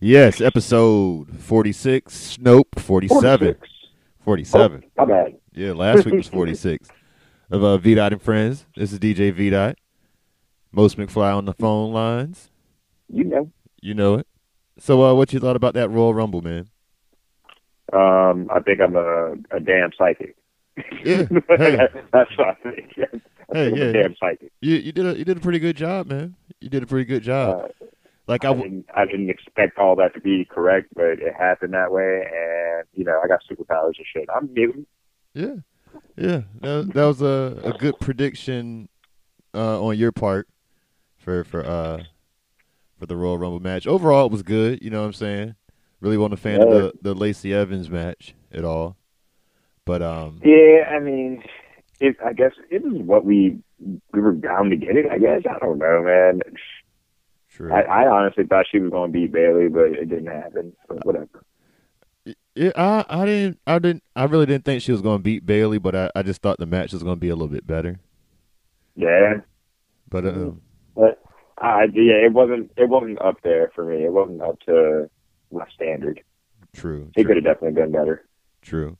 Yes, episode 46. Nope, 47. 46. 47. Oh, my bad. Yeah, last week was 46. Of uh, V Dot and Friends. This is DJ V Dot. Most McFly on the phone lines. You know. You know it. So, uh, what you thought about that Royal Rumble, man? Um, I think I'm a, a damn psychic. Yeah. Hey. That's what I think. I Hey, yeah. damn psychic. You you did a you did a pretty good job, man. You did a pretty good job. Uh, like I I w- didn't, I didn't expect all that to be correct, but it happened that way, and you know, I got superpowers and shit. I'm mutant. yeah, yeah. That, that was a, a good prediction uh, on your part for for uh for the Royal Rumble match. Overall, it was good. You know what I'm saying? Really wasn't a fan of the the Lacey Evans match at all. But um, Yeah, I mean, it, I guess it was what we we were bound to get it. I guess I don't know, man. True. I, I honestly thought she was going to beat Bayley, but it didn't happen. But whatever. Yeah, I I didn't I didn't I really didn't think she was going to beat Bayley, but I, I just thought the match was going to be a little bit better. Yeah, But um, but I yeah, it wasn't it wasn't up there for me. It wasn't up to my standard. true, It could have definitely been better. true.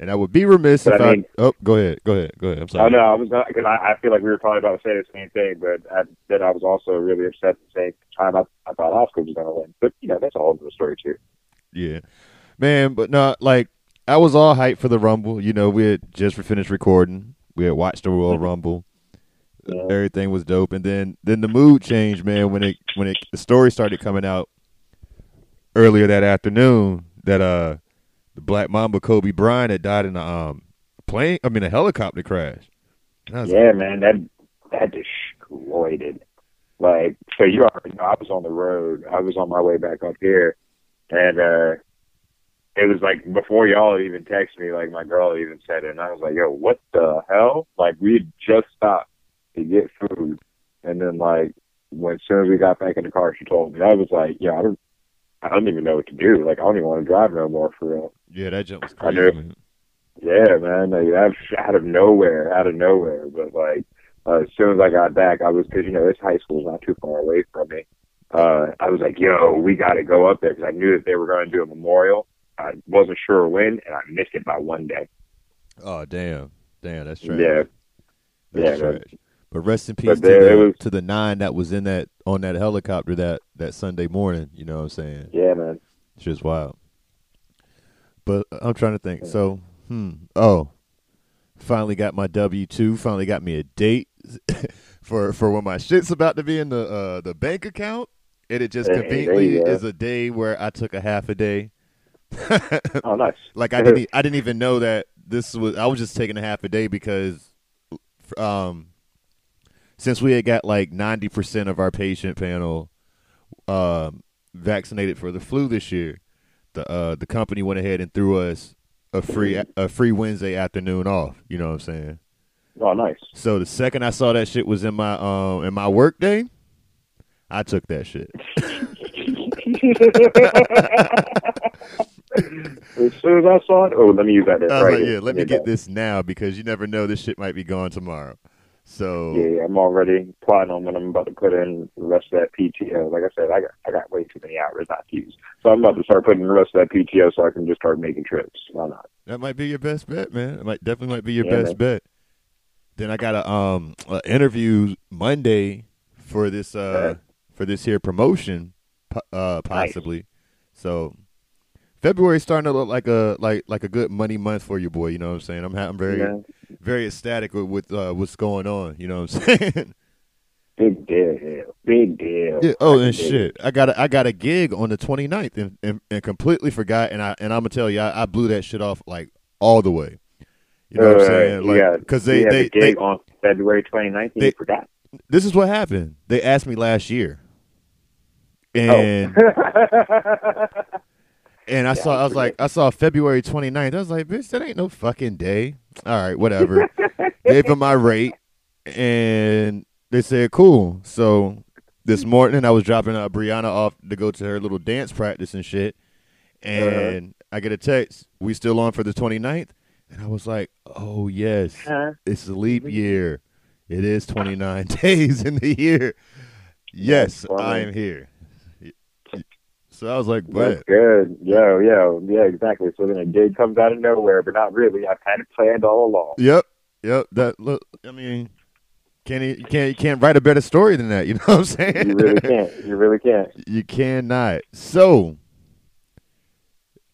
And I would be remiss But if I I, oh go ahead go ahead go ahead. I'm Oh sorry. no, I was because I, I feel like we were probably about to say the same thing, but I, then I was also really upset at the same time. I, I thought Oscar was going to win, but you know that's all other story too. Yeah, man, but no, like I was all hyped for the Rumble. You know, we had just finished recording. We had watched the Royal Rumble. Yeah. Everything was dope, and then then the mood changed, man. When it when it the story started coming out earlier that afternoon that uh the Black Mamba Kobe Bryant had died in a um plane. I mean, a helicopter crash. Yeah, man, that that destroyed it. Like, so you already know I was on the road. I was on my way back up here, and uh it was like before y'all even texted me. Like my girl even said it, and I was like, "Yo, what the hell?" Like we just stopped to get food, and then like when as soon as we got back in the car, she told me. I was like, "Yo, I don't, I don't even know what to do. Like I don't even want to drive no more for real." Yeah, that jump was crazy. man. Yeah, man, like that's out of nowhere, out of nowhere. But like, uh, as soon as I got back, I was because you know this high school's not too far away from me. Uh, I was like, "Yo, we got to go up there," because I knew that they were going to do a memorial. I wasn't sure when, and I missed it by one day. Oh damn, damn, that's trash. Yeah, That's yeah, man. trash. But rest in peace to there it the, was- to the nine that was in that on that helicopter that that Sunday morning. You know what I'm saying? yeah, man. It's just wild. But I'm trying to think. So, hmm. Oh, finally got my W two. Finally got me a date for for when my shit's about to be in the uh, the bank account. And it just Hey, conveniently is a day where I took a half a day. Oh, nice. like I didn't I didn't even know that this was I was just taking a half a day because um since we had got like 90% of our patient panel um vaccinated for the flu this year the uh the company went ahead and threw us a free a free Wednesday afternoon off you know what I'm saying Oh, nice. so the second I saw that shit was in my um in my work day I took that shit As soon as I saw it, oh, let me use that. Right like yeah let me Get that. this now because you never know this shit might be gone tomorrow so Yeah, I'm already plotting on when I'm about to put in the rest of that PTO. Like I said, I got I got way too many hours not to use, so I'm about to start putting the rest of that PTO so I can just start making trips. Why not? That might be your best bet, man. It might definitely might be your Yeah, best man. bet. Then I got a um a interview Monday for this uh for this here promotion uh possibly. So February's starting to look like a like like a good money month for you, boy. You know what I'm saying? I'm ha- I'm very Yeah. Very ecstatic with, with uh, what's going on. You know what I'm saying? Big deal, big deal. yeah. Oh, and shit, I got a, I got a gig on the 29th and, and, and completely forgot. And I and I'm gonna tell you, I, I blew that shit off like all the way. You know what I'm Uh, saying? Like, yeah, because they they, the they on February 29th. and they- you forgot. this is what happened. They asked me last year, Oh. and and I Yeah, saw I I was like I saw February 29th. I was like, bitch, that ain't no fucking day. All right, whatever. Gave them my rate, and they said cool. So this morning I was dropping uh, Brianna off to go to her little dance practice and shit, uh-huh. and I get a text. We still on for the 29th, and I was like, oh yes, Huh? it's a leap mm-hmm. year. It is 29 days in the year. Yes, I am here. So I was like, That's good. Yo, yo, yeah, exactly. So then a gig comes out of nowhere, but not really. I've had it planned all along. Yep, yep. That look. I mean, can't you can't you can't write a better story than that? You know what I'm saying? You really can't. You really can't. You cannot. So,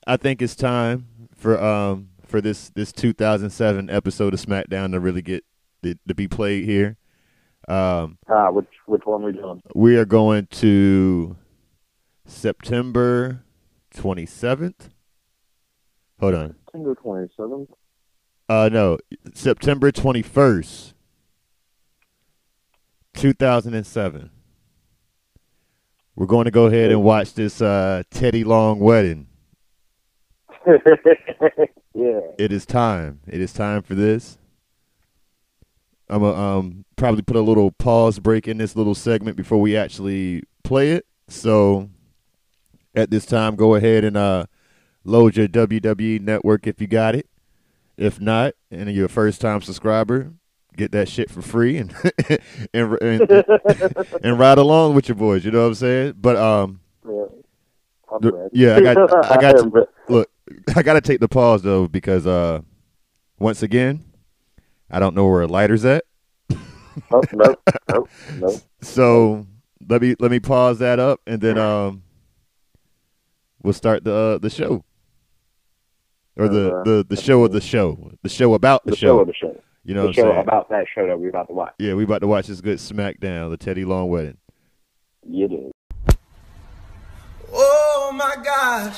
I think it's time for um for this this 2007 episode of SmackDown to really get to, to be played here. Um, Ah, which which one we doing? we are going to September 27th. Hold on. September twenty seventh. Uh, no, September 21st, 2007. We're going to go ahead and watch this uh, Teddy Long wedding. yeah. It is time. It is time for this. I'm gonna um, probably put a little pause break in this little segment before we actually play it. So, at this time, go ahead and uh, load your WWE network if you got it. If not, and you're a first time subscriber, get that shit for free and and, and and ride along with your boys. You know what I'm saying? But um, Yeah. Yeah, I got- I got re- look, I gotta take the pause though because uh, once again, I don't know where a lighter's at. Nope, nope, nope. So let me let me pause that up and then um, we'll start the uh, the show or the, Uh, the the show of the show, the show about the, The show. show of the show. You know the what I'm show saying? about that show that we're about to watch. yeah, we're about to watch this good SmackDown, the Teddy Long wedding. You do. Oh my God.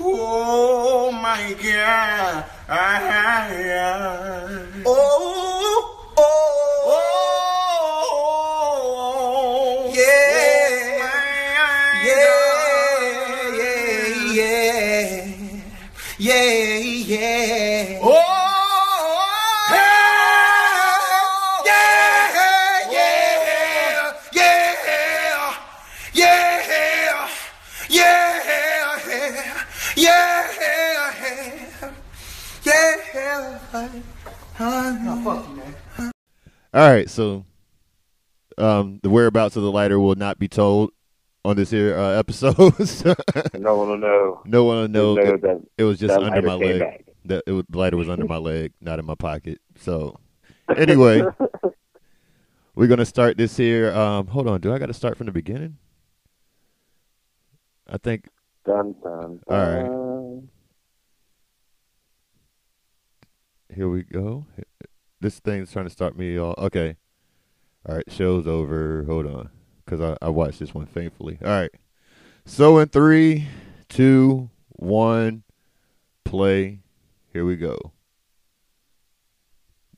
Oh my God. Oh, oh, yeah. Yeah, Oh, fuck you, man. All right, so um, the whereabouts of the lighter will not be told on this here uh, episode. No one will know. no one will know. Just know It, that it was just under my leg. back. That it was, the lighter was under my leg, not in my pocket. So anyway, we're gonna start this here. Um, hold on, do I got to start from the beginning? I think Dun, dun, All right. dun. Here we go. This thing's trying to start me off. Okay. All right, show's over. Hold on, because I, I watched this one faithfully. All right. So in three, two, one, play. Here we go.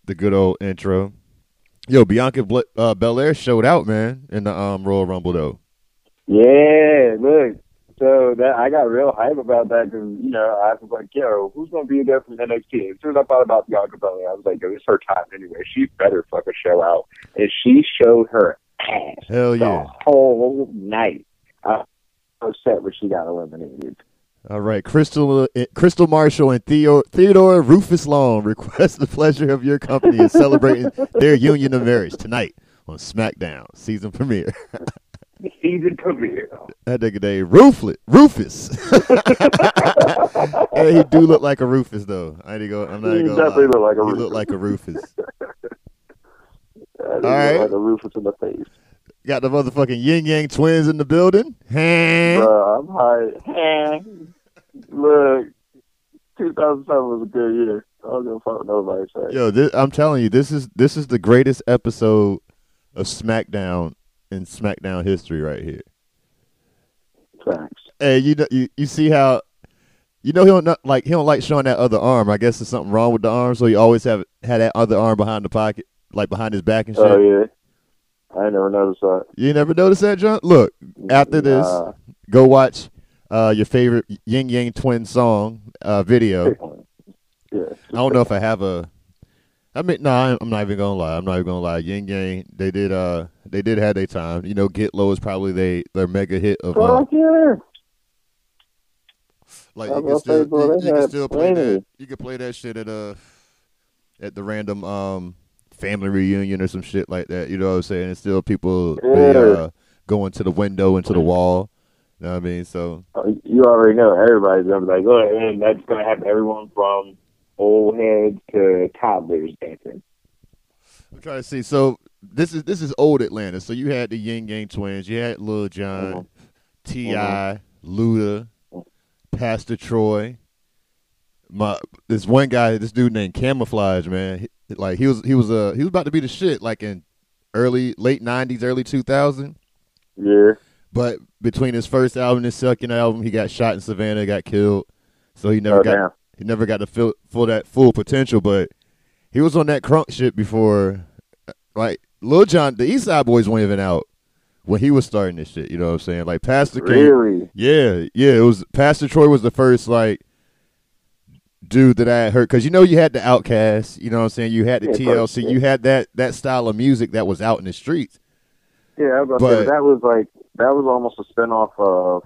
The good old intro. Yo, Bianca Bla- uh, Belair showed out, man, in the um Royal Rumble though. Yeah, look. So that I got real hype about that because you know I was like, yo, who's gonna be there from NXT? As soon as I thought about Bianca Belair, I was like, yo, it's her time anyway. She better fucking show out, and she showed her ass Hell the whole night. I was upset when she got eliminated. All right, Kristal uh, Kristal Marshall and Theo, Theodore Rufus Long request the pleasure of your company in celebrating their union of marriage tonight on SmackDown season premiere. The season premiere. that nigga name Rufus. Rufus. hey, he do look like a Rufus though. I ain't go. I'm not He gonna definitely lie. look like a he Rufus. look like a Rufus. All right. like a Rufus in the face. Got the motherfucking Ying Yang twins in the building. Hey. Bruh, I'm high. Look, 2007 was a good year. I don't give a fuck nobody say. Yo, this, I'm telling you, this is this is the greatest episode of SmackDown in SmackDown history right here. Facts. Hey, you know, you, you see how you know he don't not, like he don't like showing that other arm. I guess there's something wrong with the arm, so he always have had that other arm behind the pocket, like behind his back and shit. Oh yeah. I never noticed that. You never noticed that, John? Look, after this, Nah. go watch uh, your favorite Ying Yang Twin song uh, video. Yeah. I don't know if I have a. I mean, no, I'm not even gonna lie. I'm not even gonna lie. Ying Yang, they did, uh, they did have their time. You know, Get Low is probably they their mega hit of. Uh, yeah. like you can still, you, you can still play that. You can play that shit at uh at the random um family reunion or some shit like that. You know what I'm saying? It's still people they uh go into the window into the wall You know what I mean? So Uh, You already know everybody's gonna be like, oh, and that's gonna have everyone from old heads to toddlers dancing. I'm trying to see. So this is this is old Atlanta. So you had the Ying Yang Twins, you had Lil Jon, Mhm. T.I., Luda, Pastor Troy. My this one guy, this dude named Camoflauge, man. He- like he was he was uh he was about to be the shit like in early late '90s, early 2000. Yeah. But between his first album and his second album, he got shot in Savannah, got killed. So he never Oh, got damn. He never got to feel full that full potential. But he was on that crunk shit before. Like Lil Jon, the East Side Boys weren't even out when he was starting this shit. You know what I'm saying? Like Pastor Really? yeah, yeah. It was Pastor Troy was the first like dude that I had heard because you know you had the OutKast. You know what I'm saying? You had the Yeah, TLC. yeah. You had that that style of music that was out in the streets. Yeah, I was about to But- say, that was like that was almost a spinoff of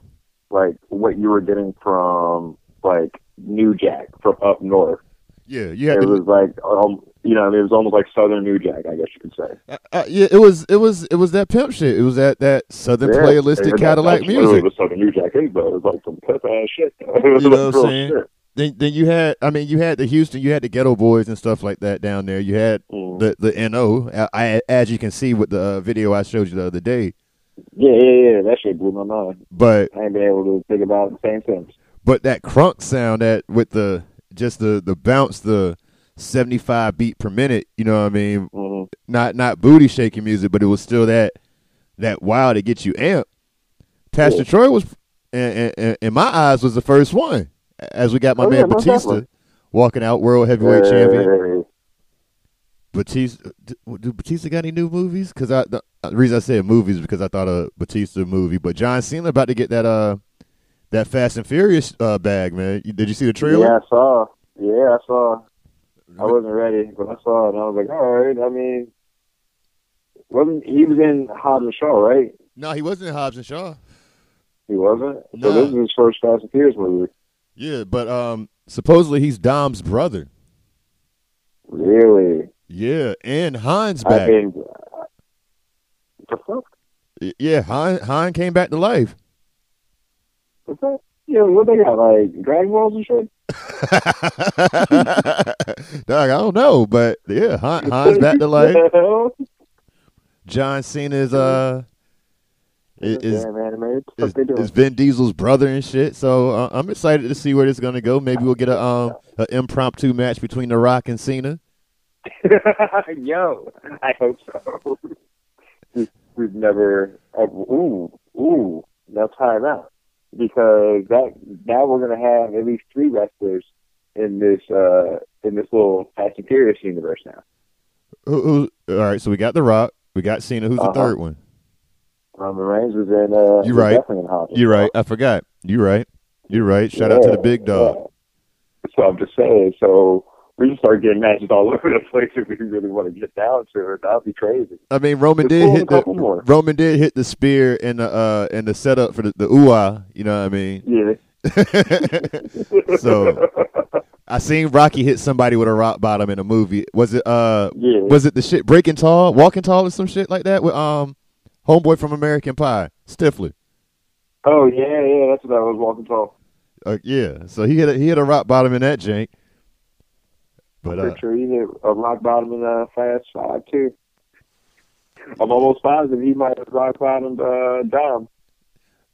like what you were getting from like New Jack from up north. Yeah, yeah. It the, was like um, you know, it was almost like Southern New Jack, I guess you could say. Uh, uh, yeah, it was it was it was that pimp shit. It was that that southern Yeah, playalistic that- Cadillac literally music. what Southern New Jack is, though. It was like some pimp ass shit. You know what I'm saying? shit. Then then you had I mean you had the Houston, you had the Geto Boys and stuff like that down there. You had Mm. the the No, I, I- as you can see with the uh, video I showed you the other day. Yeah, yeah, yeah. That shit blew my mind. But I ain't been able to think about it the same since. But that crunk sound that with the just the the bounce the 75 beat per minute, you know what I mean? hmm Not not booty shaking music, but it was still that that wow to get you amped. Pastor Yeah. Troy was, in, in, in my eyes, was the first one. As we got my Oh, man yeah, Batista walking out, world heavyweight champion. Batista, do Batista got any new movies? Because I the, the reason I said movies is because I thought a Batista movie, but John Cena about to get that uh that Fast and Furious uh, bag, man. Did you see the trailer? Yeah, I saw. Yeah, I saw. I wasn't ready, but I saw it, and I was like, all right. I mean, wasn't he was in Hobbs and Shaw, right? No, he wasn't in Hobbs and Shaw. He wasn't. No. So this is his first Fast and Furious movie. Yeah, but um, supposedly he's Dom's brother. Really? Yeah, and Han's I back. The fuck? Yeah, Han Han came back to life. The fuck? Yeah, what they got like Dragon Balls and shit? Dog, I don't know, but yeah, Han, Han's back to hell? John Cena's uh is is, Damn animated. What is, is Vin Diesel's brother and shit. So uh, I'm excited to see where this is gonna go. Maybe we'll get a um an impromptu match between The Rock and Cena. Yo, I hope so. We've- We've never. Uh, ooh, ooh. Now time out because that now we're gonna have at least three wrestlers in this uh in this little Fast and Furious universe now. Who, all right, so we got The Rock, we got Cena. Who's Uh-huh. the third one? Roman Reigns was in. Uh, You right. Definitely in Hobbs. You're right. I forgot. You're right. You're right. Shout out to the big dog. Yeah. So I'm just saying. So we just start getting matches all over the place if we really want to get down to it. That'd be crazy. I mean, Roman Let's did hit the more. Roman did hit the spear in the uh in the setup for the the You know what I mean? Yeah. So- I seen Rocky hit somebody with a rock bottom in a movie. Was it uh yeah. was it the shit Breaking Tall, Walking Tall, or some shit like that with um homeboy from American Pie, Stifler. Oh yeah, yeah. That's what I was walking tall. Uh, yeah, so he hit a, he hit a rock bottom in that jank. But Pretty uh, sure he hit a rock bottom in uh, Fast Five too. I'm almost positive he might have rock bottomed uh, Dom.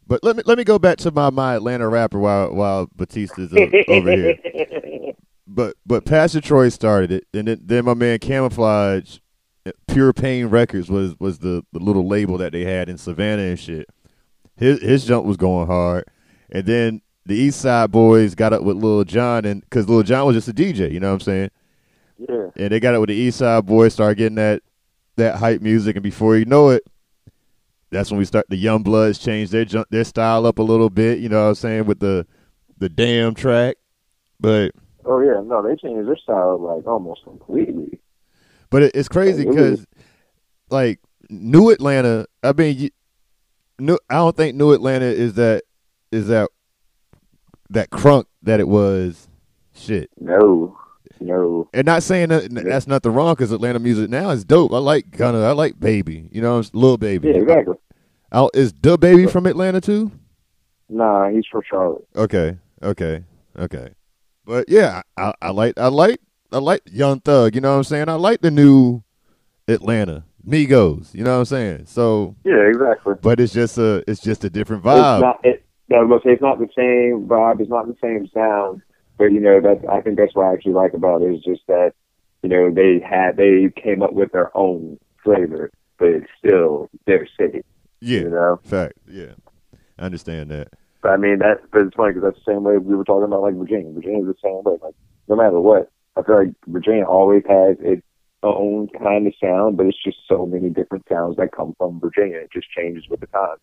but let me let me go back to my my Atlanta rapper while while Batista's uh, over here. But but Pastor Troy started it, and then, then my man Camoflauge, uh, Pure Pain Records was was the, the little label that they had in Savannah and shit. His his jump was going hard, and then the East Side Boys got up with Lil Jon, and because Lil Jon was just a DJ, you know what I'm saying? Yeah. And they got it with the East Side Boys, started getting that that hype music, and before you know it, that's when we start. The YoungBloodZ change their their style up a little bit, you know what I'm saying, with the the damn track, but. Oh yeah. No, they changed their style like almost completely. But it, it's crazy because, like, New Atlanta. I mean, you, new, I don't think New Atlanta is that is that that crunk that it was. Shit, No. No. and not saying that that's nothing wrong because Atlanta music now is dope. I like kind of I like Baby, you know, little Baby. Yeah, exactly. I, is the Baby from Atlanta too? Nah, he's from Charlotte. Okay, okay, okay. But yeah, I, I like I like I like Young Thug. You know what I'm saying? I like the new Atlanta Migos. You know what I'm saying? So, Yeah, exactly. but it's just a it's just a different It's vibe. not. It, I was gonna say it's not the same vibe. It's not the same sound. But you know that I think that's what I actually like about it is just that you know they had they came up with their own flavor, but it's still their city. yeah, You know. fact. Yeah, I understand that. But I mean that. But it's funny because that's the same way we were talking about like Virginia. Virginia's the same way. Like no matter what, I feel like Virginia always has its own kind of sound, but it's just so many different sounds that come from Virginia. It just changes with the times.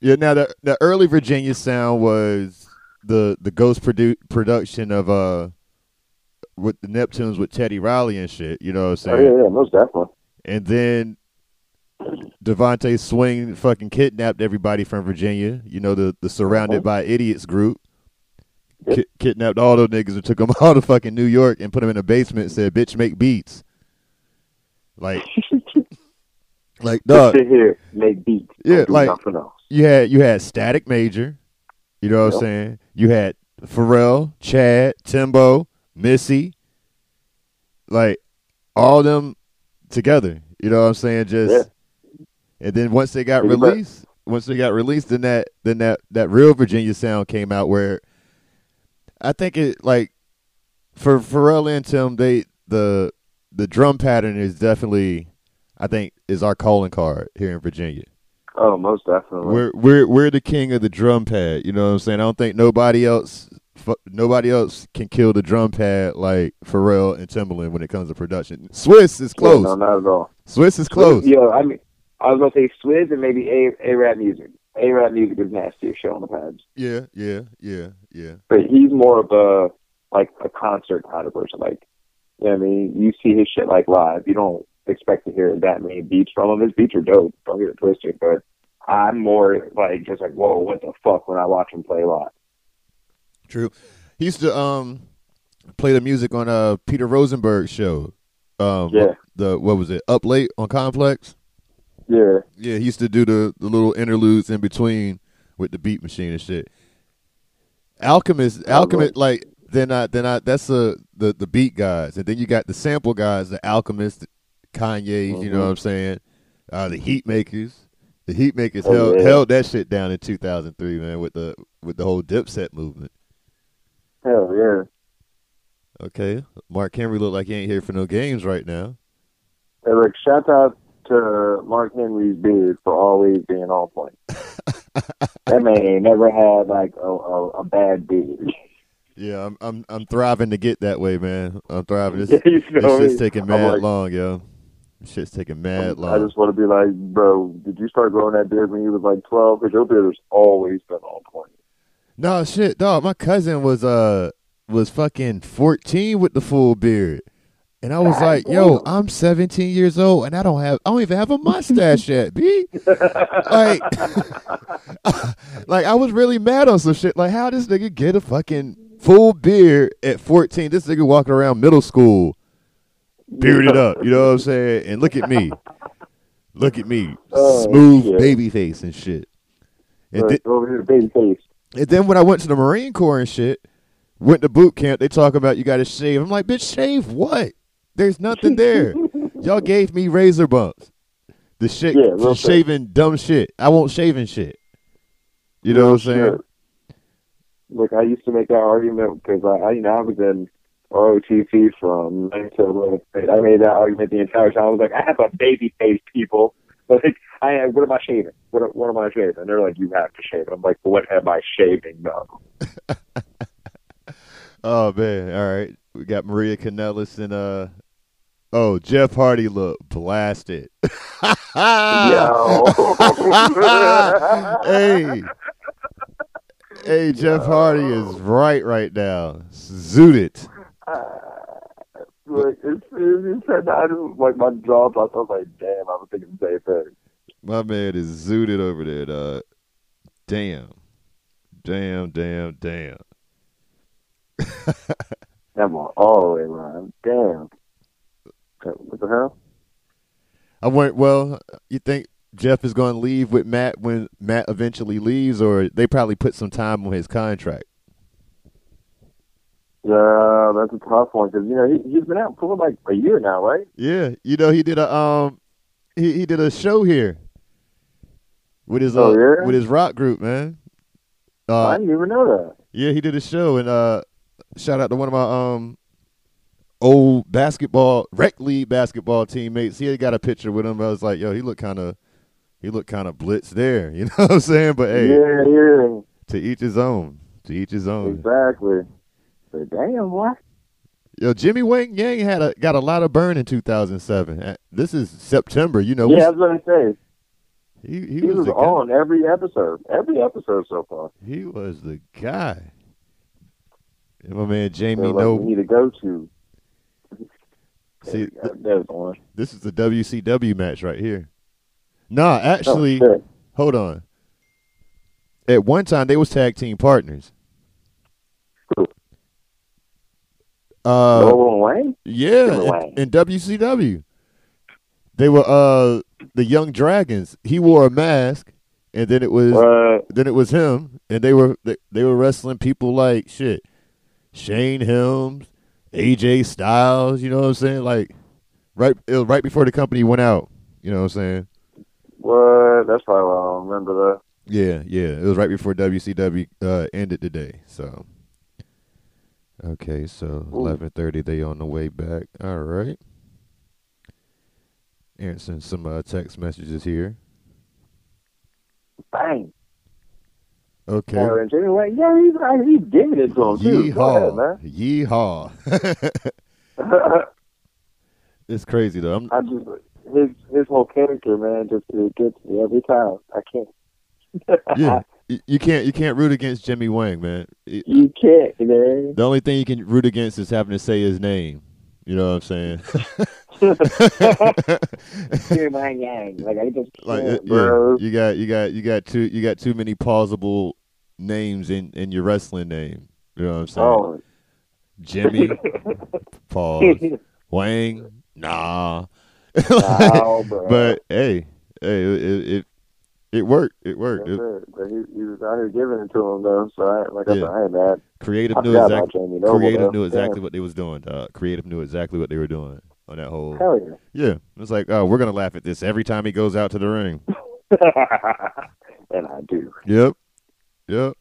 Yeah. Now the the early Virginia sound was the the ghost produ- production of uh with the Neptunes with Teddy Riley and shit. You know what I'm saying? Oh yeah, yeah, most definitely. And then DeVante Swing fucking kidnapped everybody from Virginia. You know the the Surrounded Uh-huh. by Idiots group. Yep. Ki- kidnapped all those niggas and took them all to fucking New York and put them in a basement and said, "Bitch, make beats." Like, like dog. Sit here, make beats. Yeah, like- else. You had you had Static Major. You know what I'm saying? You had Pharrell, Chad, Timbo, Missy. Like all them together. You know what I'm saying? Just Yeah. and then once they got released, once they got released, then that then that that real Virginia sound came out where I think it like for Pharrell and Tim, they the the drum pattern is definitely I think is our calling card here in Virginia. Oh, most definitely. We're we're we're the king of the drum pad. You know what I'm saying? I don't think nobody else nobody else can kill the drum pad like Pharrell and Timbaland when it comes to production. Swizz is Yeah, close. no, not at all. Swizz is close. Yeah, I mean, I was gonna say Swizz and maybe A AraabMuzik. A rap music is nasty as shit on the pads, Yeah, yeah, yeah, yeah. but he's more of a like a concert kind of person. Like, you know what I mean, you see his shit like live. You don't expect to hear that many beats from him. His beats are dope. Don't get it twisted, but I'm more like just like, whoa, what the fuck when I watch him play live. True. He used to um play the music on uh Peter Rosenberg show. Um Yeah. the what was it? Up late on Complex? Yeah, Yeah, he used to do the, the little interludes in between with the beat machine and shit. Alchemist, Oh, Alchemist, like then I then I that's the the the beat guys, and then you got the sample guys, the Alchemist, Kanye, you know Mhm. what I'm saying? Uh, the Heatmakerz, the Heatmakerz Oh, held yeah. held that shit down in 2003, man, with the with the whole Dipset movement. hell yeah. Okay, Mark Henry look like he ain't here for no games right now. Hey, look, shout out to Mark Henry's beard for always being on point. that man ain't never had like a, a, a bad beard. Yeah, I'm I'm I'm thriving to get that way, man. I'm thriving. This, you This shit's taking mad like, long, yo. Shit's taking mad I long. just want to be like, bro, did you start growing that beard when you was like 12? Because your beard has always been on point. No shit, dog. My cousin was uh was fucking fourteen with the full beard, and I was God like, "Yo, damn. I'm 17 years old, and I don't have, I don't even have a mustache yet, b." Like, like I was really mad on some shit. Like, how this nigga get a fucking full beard at 14? This nigga walking around middle school, bearded up. You know what I'm saying? And look at me, look at me, Oh, smooth shit. baby face and shit. And, Right, over here, baby face. and then when I went to the Marine Corps and shit, went to boot camp, they talk about you got to shave. I'm like, bitch, shave what? There's nothing there. Y'all gave me razor bumps. The shit, Yeah, shit. shaving dumb shit. I won't shaving shit. You know what I'm saying? Shit. Look, I used to make that argument because I, I, you know, I was in ROTC from 9 to 11th grade. I made that argument the entire time. I was like, I have a baby face, people. Like, I what am I shaving? What what am I shaving? And they're like, you have to shave. I'm like, what am I shaving though? Oh man, all right. We got Maria Kanellis and uh oh Jeff Hardy look blasted. Yo. hey, hey, Jeff Hardy is right right now. Zooted. Uh, like, it's, it's, it's, I just, like my jaw dropped. I was like, damn, I was thinking the same thing. My man is zooted over there, dog. Damn. Damn, damn, damn. That one all the way around. Damn. What the hell? I went, well, you think Jeff is going to leave with Matt when Matt eventually leaves, or they probably put some time on his contract? Yeah, that's a tough one because you know he, he's been out for like a year now, right? Yeah, you know he did a um, he he did a show here with his Oh, uh, yeah? with his rock group, man. I Uh, didn't even know that. yeah, he did a show, and uh, shout out to one of my um old basketball rec league basketball teammates. He had got a picture with him. I was like, yo, he looked kind of he looked kind of blitz there. You know what I'm saying? But hey, Yeah, yeah, to each his own. To each his own. exactly. But damn, what? Yo, Jimmy Wang Yang had a got a lot of burn in 2007. Uh, This is September. You know, Yeah, I was gonna say he he, he, was, was, on every episode, every episode so far. He was the guy. And my man Jamie like, No. we need to go to. See, one. This is the WCW match right here. Nah, Oh, actually, shit. hold on. At one time, they was tag team partners. Uh, Wayne? yeah, Jimmy in, in WCW, they were uh the Young Dragons. He wore a mask, and then it was Uh, then it was him, and they were they, they were wrestling people like shit, Shane Helms, AJ Styles. You know what I'm saying? Like right it was right before the company went out. You know what I'm saying? what? That's probably why I don't remember that. Yeah, yeah. It was right before WCW uh, ended today. So, okay, so eleven thirty. They on the way back. All right. Answering some uh, text messages here. Bang. Okay. And Jimmy yeah, he's, uh, he's giving it to him, too. Yeehaw! ahead, Yeehaw! it's crazy though. I'm, I just, his, his whole character, man, just it gets me every time. I can't. yeah, you can't you can't root against Jimmy Wang, man. You can't, man. the only thing you can root against is having to say his name. You know what I'm saying? Jimmy Wayne Yang. Like, I just can't, uh, like it- bro. yeah, you got you got you got too you got too many plausible names in in your wrestling name. You know what I'm saying? Oh. Jimmy, pause. Wang, nah. Wow, bro. but hey, hey, it it, it, it worked. It worked. It- it. But he, he was out here giving it to him, though. So, I, like I said, I ain't mad. creative I knew exactly. Noble, Creative though. knew exactly Damn. what they was doing. Dog. Creative knew exactly what they were doing on that whole. Hell yeah. Yeah, it's like, oh, we're gonna laugh at this every time he goes out to the ring. and I do. Yep, yep.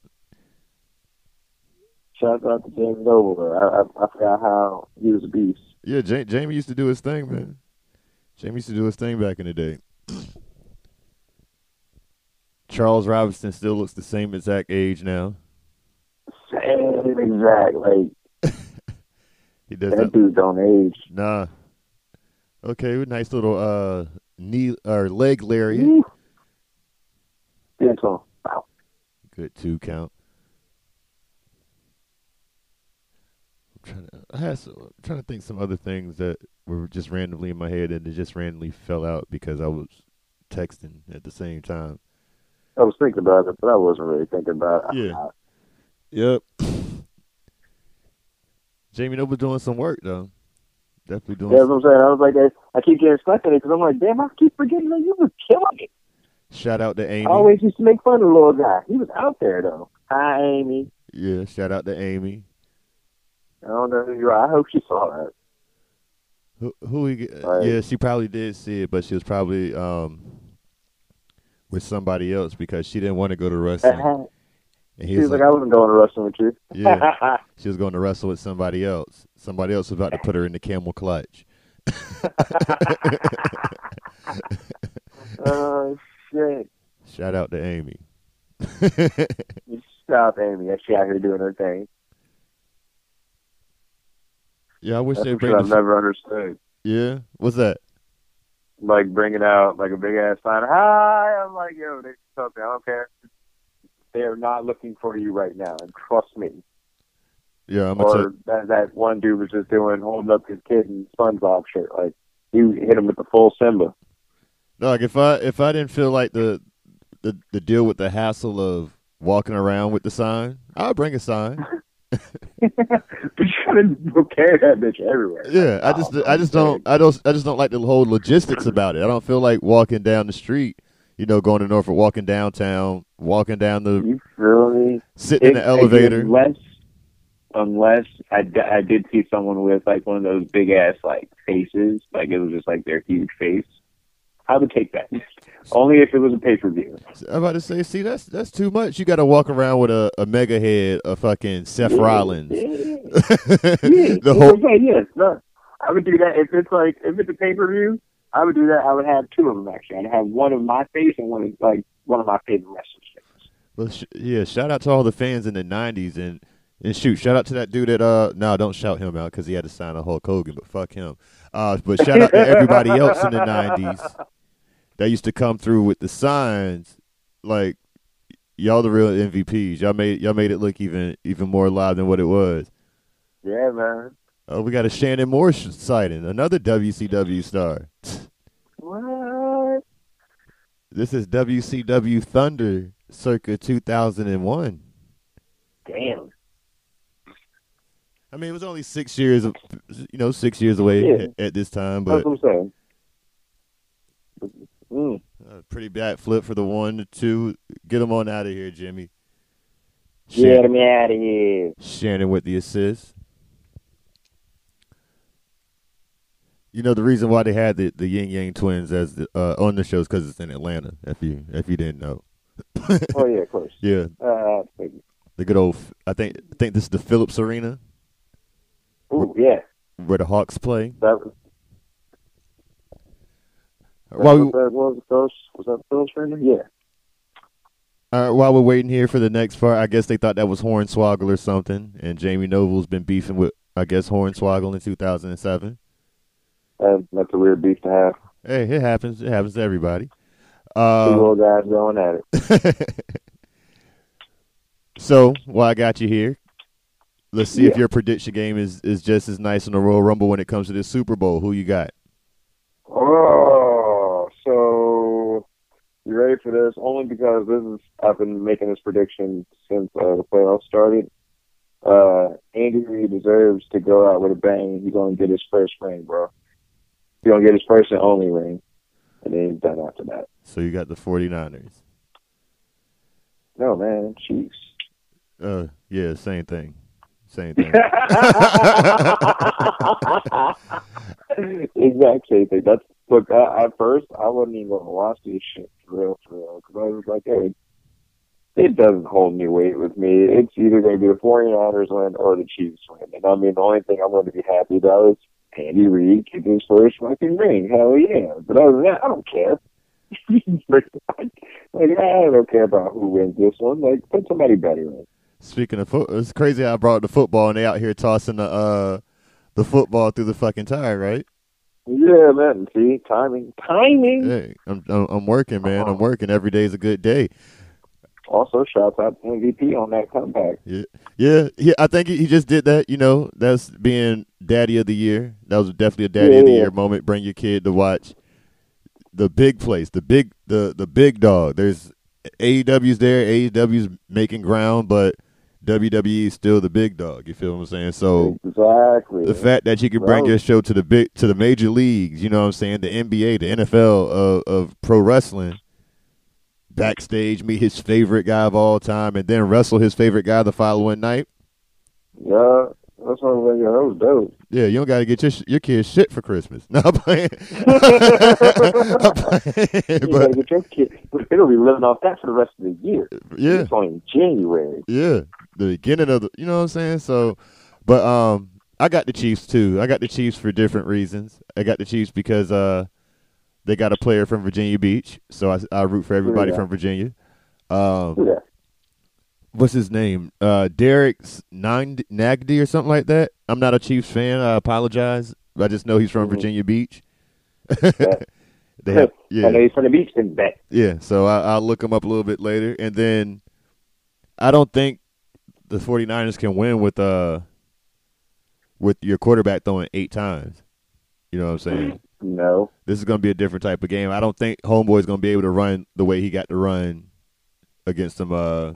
Shout out to James Noble. though. I, I, I forgot how he was a beast. Yeah, Jamie used to do his thing, man. Jamie used to do his thing back in the day. Charles Robinson still looks the same exact age now. Same exact. Like, He does that that. dude don't age. Nah. Okay, nice little uh knee or leg lariat. Yeah, so, wow. Good two count. I'm trying to, I had some, I'm trying to think some other things that were just randomly in my head and they just randomly fell out because I was texting at the same time. I was thinking about it, but I wasn't really thinking about it. Yeah. Yep. Jamie Noble doing some work though. Definitely doing. Yeah, that's what I'm saying. I was like, I, I keep getting stuck in it because I'm like, damn, I keep forgetting that you were killing me. Shout out to Amy. I always used to make fun of the little guy. He was out there though. Hi, Amy. Yeah, shout out to Amy. I don't know who you are. I hope she saw that. Who, who he, Right. yeah, she probably did see it, but she was probably um with somebody else because she didn't want to go to wrestling. Uh-huh. And he she was was like, I wasn't going to wrestling with you. yeah, she was going to wrestle with somebody else. Somebody else was about to put her in the camel clutch. oh shit! Shout out to Amy. Stop, Amy. She out here doing her thing. yeah, I wish That's they bring. I've never understood. yeah, what's that? Like bringing out like a big ass sign. Hi, I'm like, yo, they something. I don't care. They are not looking for you right now, and trust me. Yeah, I'm Or that that one dude was just doing holding up his kid in SpongeBob shirt. Like you hit him with the full Simba. Like if I if I didn't feel like the the the deal with the hassle of walking around with the sign, I'd bring a sign. but you gotta carry that bitch everywhere. Yeah, I just I just don't I don't I just don't like the whole logistics about it. I don't feel like walking down the street You know, going to Norfolk, walking downtown, walking down the, You feel me? sitting in the elevator. Unless, unless I, d- I did see someone with like one of those big ass like faces, like it was just like their huge face. I would take that. Only if it was a pay per view. I'm about to say, see, that's that's too much. You got to walk around with a, a mega head of fucking Seth Rollins. Yeah, the whole yeah, yes, no. I would do that if it's like if it's a pay per view. I would do that. I would have two of them actually. I'd have one of my face and one of like one of my favorite wrestlers'. Well, sh- yeah, shout out to all the fans in the '90s, and and shoot, shout out to that dude that uh, no, don't shout him out because he had to sign a Hulk Hogan, but fuck him. Uh, but shout out to everybody else in the '90s that used to come through with the signs, like y'all the real MVPs. Y'all made y'all made it look even even more live than what it was. Yeah, man. Oh, we got a Shannon Moore sighting, another WCW star. What? This is WCW Thunder, circa 2001. Damn. I mean, it was only six years, of, you know, six years away Yeah. at, at this time, That's but what I'm saying. Mm. a pretty bad flip for the one, the two. Get him on out of here, Jimmy. Get me out of here. Shannon with the assist. You know the reason why they had the, the Ying Yang twins as the, uh, on the show is because it's in Atlanta. If you if you didn't know, Oh yeah, of course. yeah, Uh, the good old. I think I think this is the Phillips Arena ooh, yeah. where the Hawks play. That was. While we, was that, was? Was that Arena? Yeah. Uh, while we're waiting here for the next part, I guess they thought that was Hornswoggle or something, and Jamie Noble's been beefing with, I guess, Hornswoggle in 2007. That, that's a weird beef to have. Hey, it happens. It happens to everybody. Two Uh, guys going at it. so, while I got you here, let's see if your prediction game is, is just as nice in the Royal Rumble when it comes to this Super Bowl. Who you got? Oh, you ready for this? Only because this is I've been making this prediction since uh, the playoffs started. Uh, Andy Reid deserves to go out with a bang. He's gonna get his first ring, bro. He's gonna get his first and only ring, and then he's done after that. So you got the 49ers. No, man, Chiefs. Uh, yeah, same thing. Same thing. exact same thing. That's look. I, at first, I wasn't even going to watch this shit for real, for real, because I was like, hey, it doesn't hold any weight with me. It's either going to be the 49ers win or the Chiefs win. And I mean, the only thing I'm going to be happy about is Andy Reid getting his first fucking ring. Hell yeah! But other than that, I don't care. like, I don't care about who wins this one. Like, put somebody better in. Speaking of foot, it's crazy how I brought the football and they out here tossing the uh the football through the fucking tire, right? Yeah, man. See, timing, timing. Hey, I'm I'm, working, man. I'm uh-huh. working. Every day's a good day. Also, shouts out to MVP on that comeback. Yeah, yeah. He, I think he, just did that. You know, that's being daddy of the year. That was definitely a daddy of the Yeah. year moment. Bring your kid to watch the big place, the big the the big dog. There's AEW's there. AEW's making ground, but WWE is still the big dog. You feel what I'm saying? So. exactly. the fact that you can bring your show to the big to the major leagues, you know what I'm saying, the NBA, the NFL of uh, of pro wrestling, backstage meet his favorite guy of all time, and then wrestle his favorite guy the following night. Yeah, that's what I was like. Yeah, that was dope. Yeah, you don't got to get your sh- your kids shit for Christmas. No, I'm playing. I'm playing, You but get your kid. It'll be living off that for the rest of the year. yeah, It's only January. yeah, the beginning of the, you know what I'm saying. So, but um, I got the Chiefs too. I got the Chiefs for different reasons. I got the Chiefs because uh, they got a player from Virginia Beach, so I, I root for everybody Yeah. from Virginia. Um, Yeah. what's his name? Uh, Derek Nag- Nagdy or something like that. I'm not a Chiefs fan. I apologize. I just know he's from Mhm. Virginia Beach. they have, I yeah, know he's from the beach, bet. yeah. So I, I'll look him up a little bit later, and then I don't think the 49ers can win with uh with your quarterback throwing eight times. You know what I'm saying? No. This is going to be a different type of game. I don't think Homeboy's going to be able to run the way he got to run against them. Uh,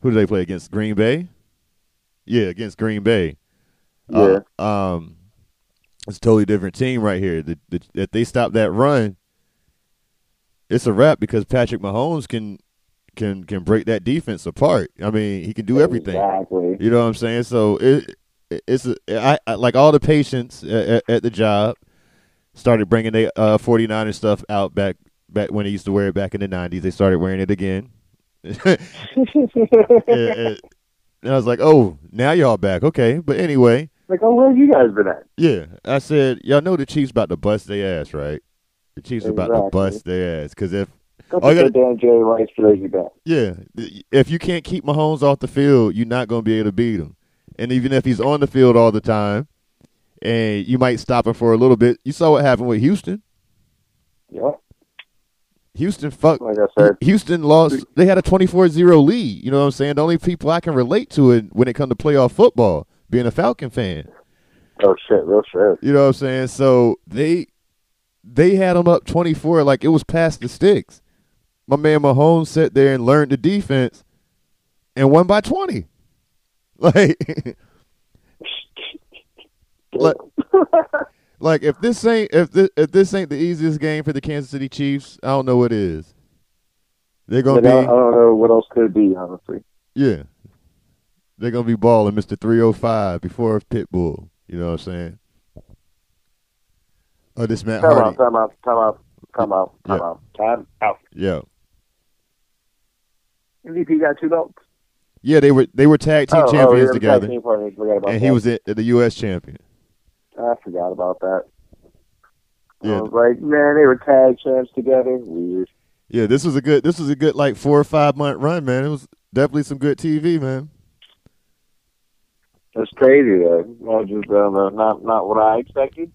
who do they play against? Green Bay. Yeah, against Green Bay. Yeah. Uh, um, it's a totally different team right here. The, the, if they stop that run, it's a wrap because Patrick Mahomes can can can break that defense apart. I mean, he can do everything. Exactly. You know what I'm saying? So it it's a, I, I like all the patients at, at the job started bringing the uh, 49er stuff out back back when they used to wear it back in the 90s. They started wearing it again. and, and- and I was like, "Oh, now y'all back. Okay." But anyway, like, oh, where you guys been at? yeah, I said, "Y'all know the Chiefs about to bust their ass, right? The Chiefs about to bust their ass because if Go put that damn Jerry Rice jersey back. Yeah, if you can't keep Mahomes off the field, you're not going to be able to beat him. And even if he's on the field all the time, and you might stop him for a little bit. You saw what happened with Houston. Yeah. Houston fuck. Like I said, Houston lost. They had a 24-0 lead. You know what I'm saying? The only people I can relate to it when it comes to playoff football, being a Falcon fan. oh shit, real shit. You know what I'm saying? So they they had them up 24 like it was past the sticks. My man Mahomes sat there and learned the defense and won by 20. Like Like- like if this ain't if this, if this ain't the easiest game for the Kansas City Chiefs, I don't know what is. They're going But I, I don't know what else could be, honestly. yeah. They're going to be balling Mr. 305 before Pitbull, you know what I'm saying? Oh, this Matt Time Hardy. out, time out, time out, time out, time out, time out. Yeah. MVP got two belts. Yeah, they were they were tag team Oh, oh, champions tag together, team partners. Forgot about and that. he was the, the U.S. champion. I forgot about that. Yeah. I was like, man, they were tag champs together. Weird. Yeah, this was a good this was a good like four or five month run, man. It was definitely some good TV, man. That's crazy though. I just uh, not not what I expected.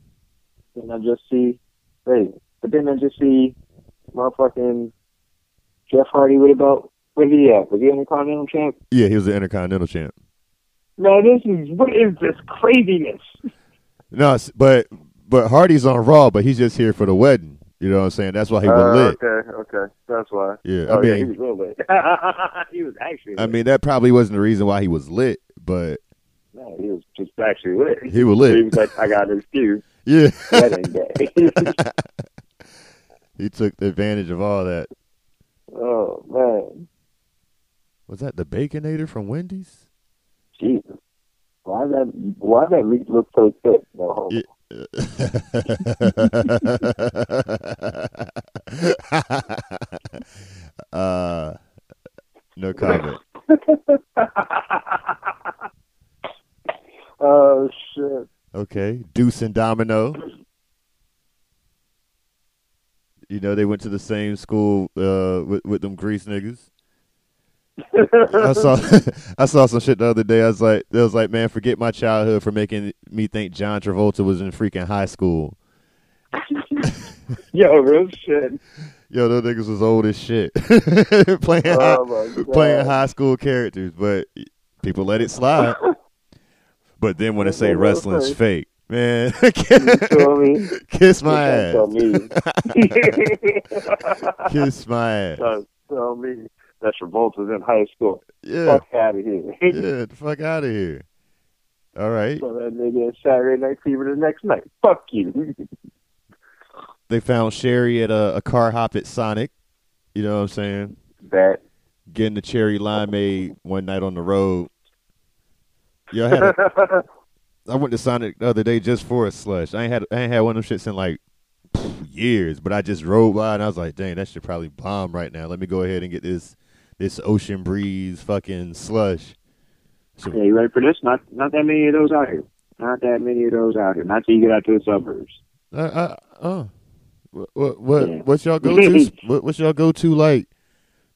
And I just see, hey, but then I just see, motherfucking Jeff Hardy. What about where he at? Was he an Intercontinental champ? Yeah, he was the Intercontinental champ. No, this is what is this craziness? No, but but Hardy's on Raw, but he's just here for the wedding. You know what I'm saying? That's why he was Uh, lit. Okay, okay, that's why. Yeah, oh, I yeah, he was real lit. he was actually. I mean that probably wasn't the reason why he was lit, but no, he was just actually lit. he was lit. He was like, I got an excuse. Yeah, Wedding day. he took advantage of all that. oh man, Was that the Baconator from Wendy's? Jesus. Why that? Why that meat look so thick? No, on. uh, no comment. oh shit. Okay, Deuce and Domino. You know they went to the same school uh, with with them grease niggas. I saw I saw some shit the other day. I was like, it was like, man, forget my childhood for making me think John Travolta was in freaking high school. Yo, real shit. Yo, those niggas was old as shit, playing Oh high, playing high school characters, but people let it slide. But then when they say wrestling's fake, man, You feel me? kiss my ass, kiss my ass. Tell me that Travolta's in high school. Yeah, Fuck out of here. yeah, the fuck out of here. All right, So that nigga Saturday Night Fever the next night. Fuck you. they found Cherry at a, a car hop at Sonic. You know what I'm saying? That. Getting the cherry limeade one night on the road. Yeah, I had a, I went to Sonic the other day just for a slush. I ain't had I ain't had one of them shits in like years, but I just rode by and I was like, dang, that should probably bomb right now. Let me go ahead and get this this ocean breeze fucking slush. So, Yeah, you ready for this? Not not that many of those out here. Not that many of those out here. Not till you get out to the suburbs. uh, uh, uh, what what, what Yeah. what's y'all go to? what, what's y'all go to like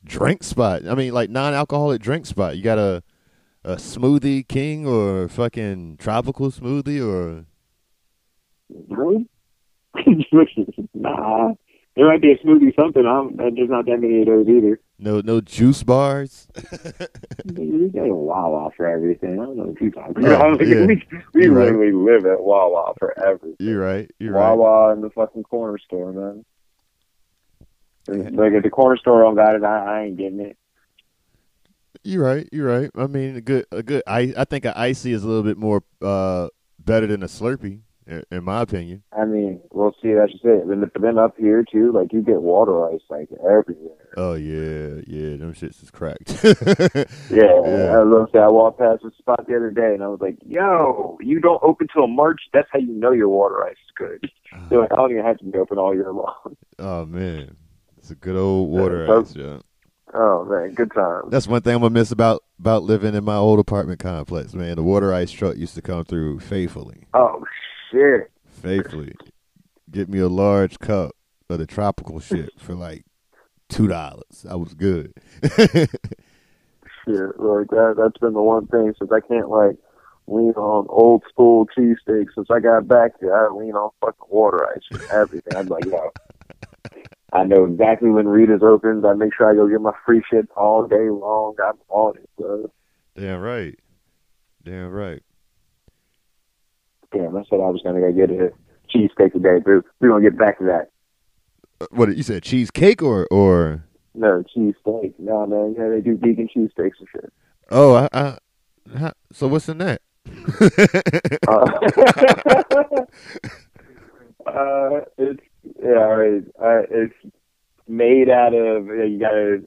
drink spot? I mean, like non alcoholic drink spot. You got a a smoothie king or fucking tropical smoothie or Really? nah. There might be a smoothie something. I'm, there's not that many of those either. No no juice bars. We got a Wawa for everything. I don't know what you're talking Oh, about. yeah. We, we You're right. live at Wawa for everything. You're right. You're right. Wawa in the fucking corner store, man. Like if the corner store don't got it, I, I ain't getting it. You're right. You're right. I mean, a good, a good. I, I think an icy is a little bit more uh better than a Slurpee in, my opinion. I mean, we'll see. That's just it. But then up here too, like you get water ice like everywhere. Oh yeah, yeah, them shits is cracked. Yeah, Yeah. I looked. I walked past a spot the other day, and I was like, "Yo, you don't open till March. That's how you know your water ice is good." Ah. They're like, "I don't even have to be open all year long." oh man, it's a good old water so- ice. Yeah. Oh man, good times. That's one thing I'm gonna miss about about living in my old apartment complex, man. The water ice truck used to come through faithfully, Oh shit. faithfully. Get me a large cup of the tropical shit for like two dollars. I was good. Shit, like that. That's been the one thing since I can't like lean on old school cheesesteaks. Since I got back here, I lean on fucking water ice for everything. I'm like, yo, I know exactly when Rita's opens. I make sure I go get my free shit all day long. I'm on it. So. Damn right. Damn right. Damn, I said I was gonna go get a cheesecake today, but we're gonna get back to that. Uh, What you said? Cheesecake or or? No, cheesesteak. No, man, yeah, they do vegan cheesesteaks and shit. Oh, I, I, how, so what's in that? Uh, uh, it's yeah, it's, uh, it's made out of. You gotta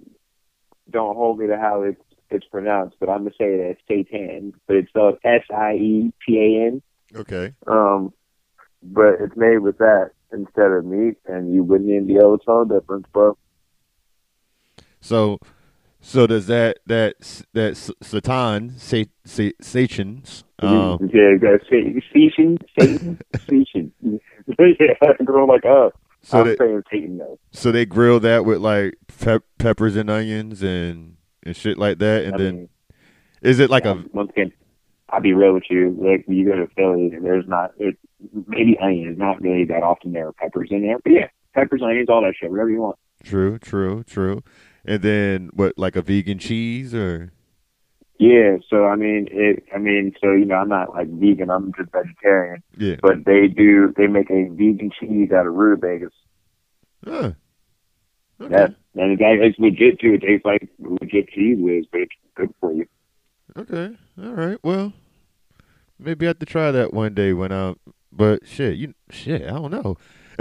don't hold me to how it's it's pronounced, but I'm gonna say that it's seitan, but it's spelled S I E T A N. okay. Um, but it's made with that instead of meat, and you wouldn't even be able to tell the difference, bro. So, so does that that that Satan sa- sa- Satans? Um, yeah, that's Satan, Satan, Satan. yeah, going like, oh, so I'm they saying Satan though. so they grill that with like pep- peppers and onions and and shit like that, and I then mean, is it like a um, once again, I'll be real with you. Like you go to Philly, there's not it, maybe onions, not really that often there are peppers in there, but yeah, peppers, onions, all that shit, whatever you want. true, true, true, and then what like a vegan cheese or Yeah, so I mean, it. I mean, so you know, I'm not like vegan. I'm just vegetarian. yeah, But they do. They make a vegan cheese out of rutabagas. huh. Okay. Yeah, and it's, it's legit too. It tastes like legit Cheez Whiz, but it's good for you. Okay. All right. Well, maybe I have to try that one day when I. But shit, you shit. I don't know.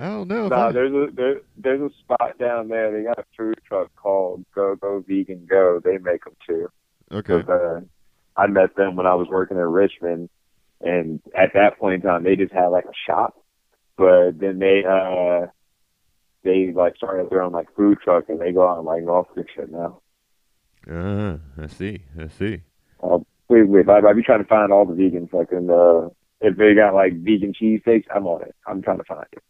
I don't know. Nah, there's a there, there's a spot down there. They got a food truck called Go Go Vegan Go. They make them too. Okay. uh, I met them when I was working in Richmond, and at that point in time, they just had like a shop. But then they uh they like started their own like food truck, and they go out and like golf and shit now. Uh, I see. I see. Wait, wait, I, I be trying to find all the vegan fucking uh if they got like vegan cheesesteaks, I'm on it. I'm trying to find it.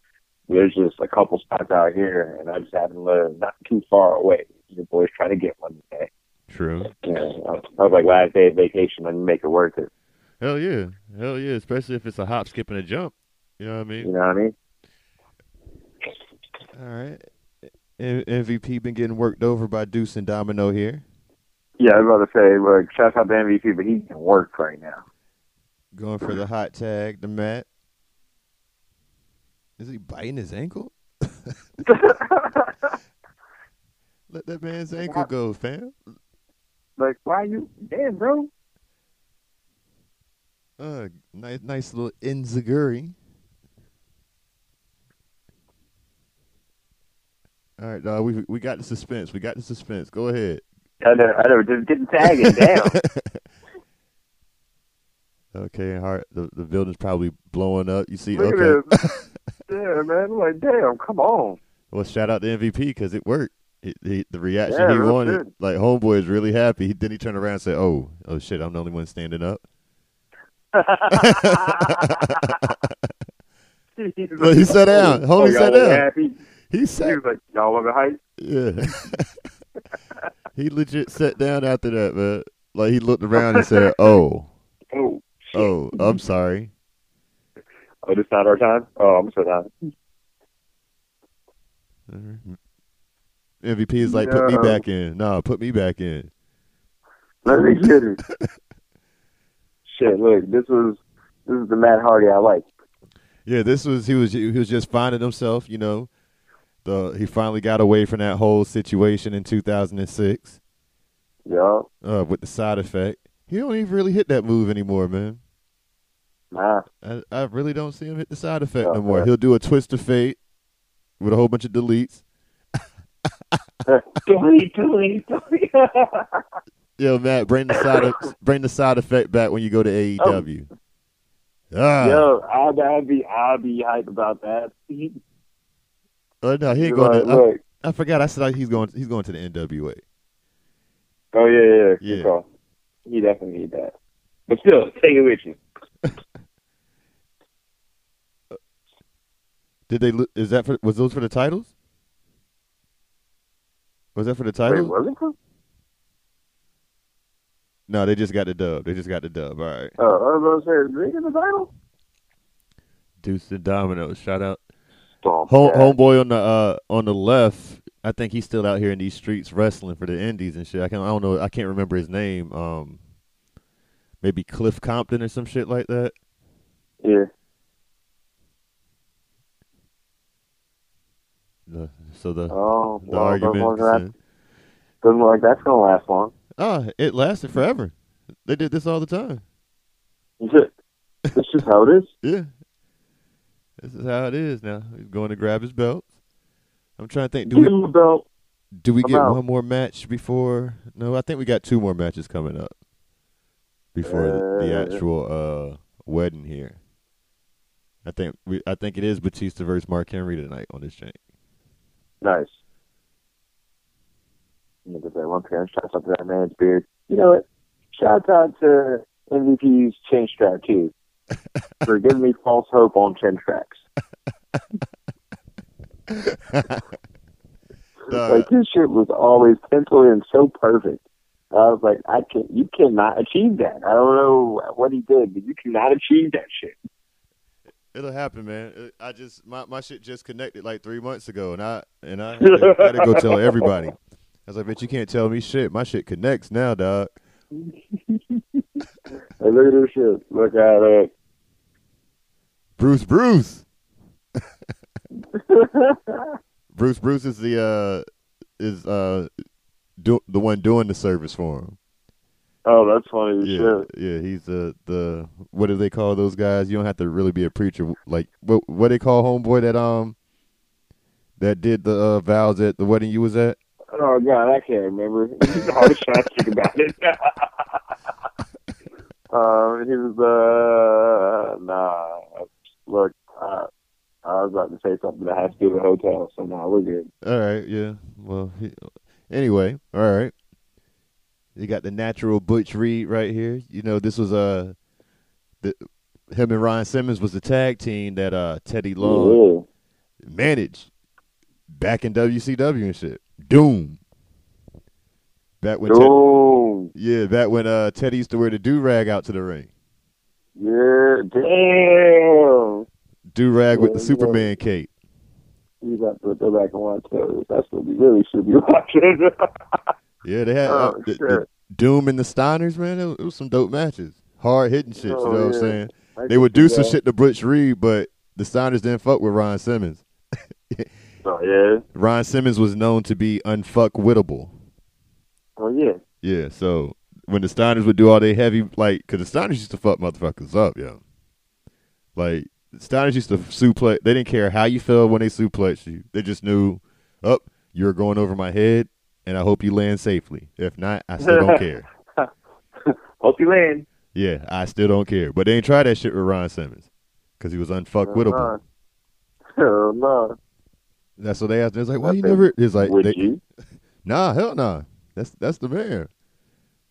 There's just a couple spots out here, and I just happen to live not too far away. Your boy's trying to get one today. True. Yeah, I was, I was like last day of vacation, let me make it worth it. Hell yeah. Hell yeah. Especially if it's a hop, skip, and a jump. You know what I mean? You know what I mean? All right. M- MVP been getting worked over by Deuce and Domino here. Yeah, I was about to say, look, shout out to MVP, but he can work right now. Going for the hot tag, the mat. Is he biting his ankle? Let that man's ankle go, fam. like, why you, damn, bro? Uh, nice, nice little enziguri. All right, dog. We we got the suspense. We got the suspense. Go ahead. I know, I know, just getting it. down. okay, heart. The the building's probably blowing up. You see? Look okay. yeah, man. I'm like, damn, come on. Well, shout out to MVP because it worked. It, he, the reaction Yeah, he wanted, good. like homeboy is really happy. He, then he turned around and said, "Oh, oh shit, I'm the only one standing up." Well, he sat down. Oh, Homie Oh, sat down. Happy. He He sat. was like, y'all want height? Yeah. He legit sat down after that, man. Like he looked around and said, "Oh, Oh, oh, I'm mm-hmm. sorry." oh, this not our time? Oh, I'm so down. MVP is like, "Put me back in." No, put me back in. Let me get it. Shit, look, this was this is the Matt Hardy I like. Yeah, this was he was he was just finding himself. You know, the he finally got away from that whole situation in 2006 Yeah. uh, with the side effect. He don't even really hit that move anymore, man. Nah. I, I really don't see him hit the side effect no Oh, more. yeah. He'll do a twist of fate with a whole bunch of deletes. delete, delete, delete. Yo, Matt, bring the side of, bring the side effect back when you go to AEW. Ah, Yo, I'd, I'd be, I'd be hype about that. Oh, no, he ain't going. like, to, I, look. I forgot. I said he's going. He's going to the NWA. Oh yeah, yeah, yeah. Call. You definitely need that. But still, take it with you. Did they? Is that for? Was those for the titles? Was that for the Wait, was it? cool? No, they just got the dub. They just got the dub. All right. Oh, I was going to say, did they get the title? Deuce and Dominoes. Shout out. Home, homeboy on the uh on the left. I think he's still out here in these streets wrestling for the Indies and shit. I can I don't know. I can't remember his name. Um, maybe Cliff Compton or some shit like that. Yeah. The, so the Oh, the well, doesn't argument. doesn't look like that's going to last long. Oh, it lasted forever. They did this all the time. Is it? That's just how it is. Yeah. This is how it is now. He's going to grab his belt. I'm trying to think. Do Give we belt. do we I'm get out. one more match before? No, I think we got two more matches coming up before the, the Uh, actual uh, wedding here. I think we. I think it is Batista versus Mark Henry tonight on this chain. Nice. Look at that one shots up to that man's beard. You know what? Shout out to MVP's chain strap too for giving me false hope on chin tracks. Like his shit was always penciled in so perfect. I was like, I can you cannot achieve that. I don't know what he did, but you cannot achieve that shit. It'll happen, man. Uh, I just my, my shit just connected like three months ago, and I and I had to, I had to go tell everybody. I was like, "Bitch, you can't tell me shit. My shit connects now, dog." Hey, look at this shit. Look at it. Bruce, Bruce, Bruce, Bruce is the uh is uh do, the one doing the service for him. oh, that's funny Yeah, shit. yeah. He's the the what do they call those guys? You don't have to really be a preacher. Like what what they call homeboy that um that did the uh, vows at the wedding you was at. Oh god, I can't remember. I was trying to think about it. um, he was uh nah. Look, uh, I was about to say something that has to do with hotels, so nah, we're good. All right, yeah. Well, he, anyway, all right. You got the natural Butch Reed right here. You know, this was uh, the him and Ron Simmons was the tag team that uh Teddy Long managed back in WCW and shit. Doom. Back when. Ted, yeah, back when uh Teddy used to wear the do rag out to the ring. Yeah. Damn. Do rag with the Yeah, Superman cape. You got to go back and watch those. That's what we really should be watching. Yeah, they had uh, Oh, the, the Doom and the Steiners, man. It was, it was some dope matches. Hard hitting shit. Oh, you know what. I'm saying? I They would do some that. shit to Butch Reed, but the Steiners didn't fuck with Ron Simmons. Oh yeah. Ron Simmons was known to be unfuckwittable. Oh yeah. Yeah, so when the Steiners would do all their heavy, like, because the Steiners used to fuck motherfuckers up, yo. Like, the Steiners used to suplex. They didn't care how you felt when they suplexed you. They just knew, up, you're going over my head, and I hope you land safely. If not, I still don't care. Hope you land. Yeah, I still don't care. But they ain't try that shit with Ron Simmons because he was unfuckwittable. Hell no. That's what they asked. It's like, why you never? It's like, Would they, you? nah, hell nah. That's that's the man.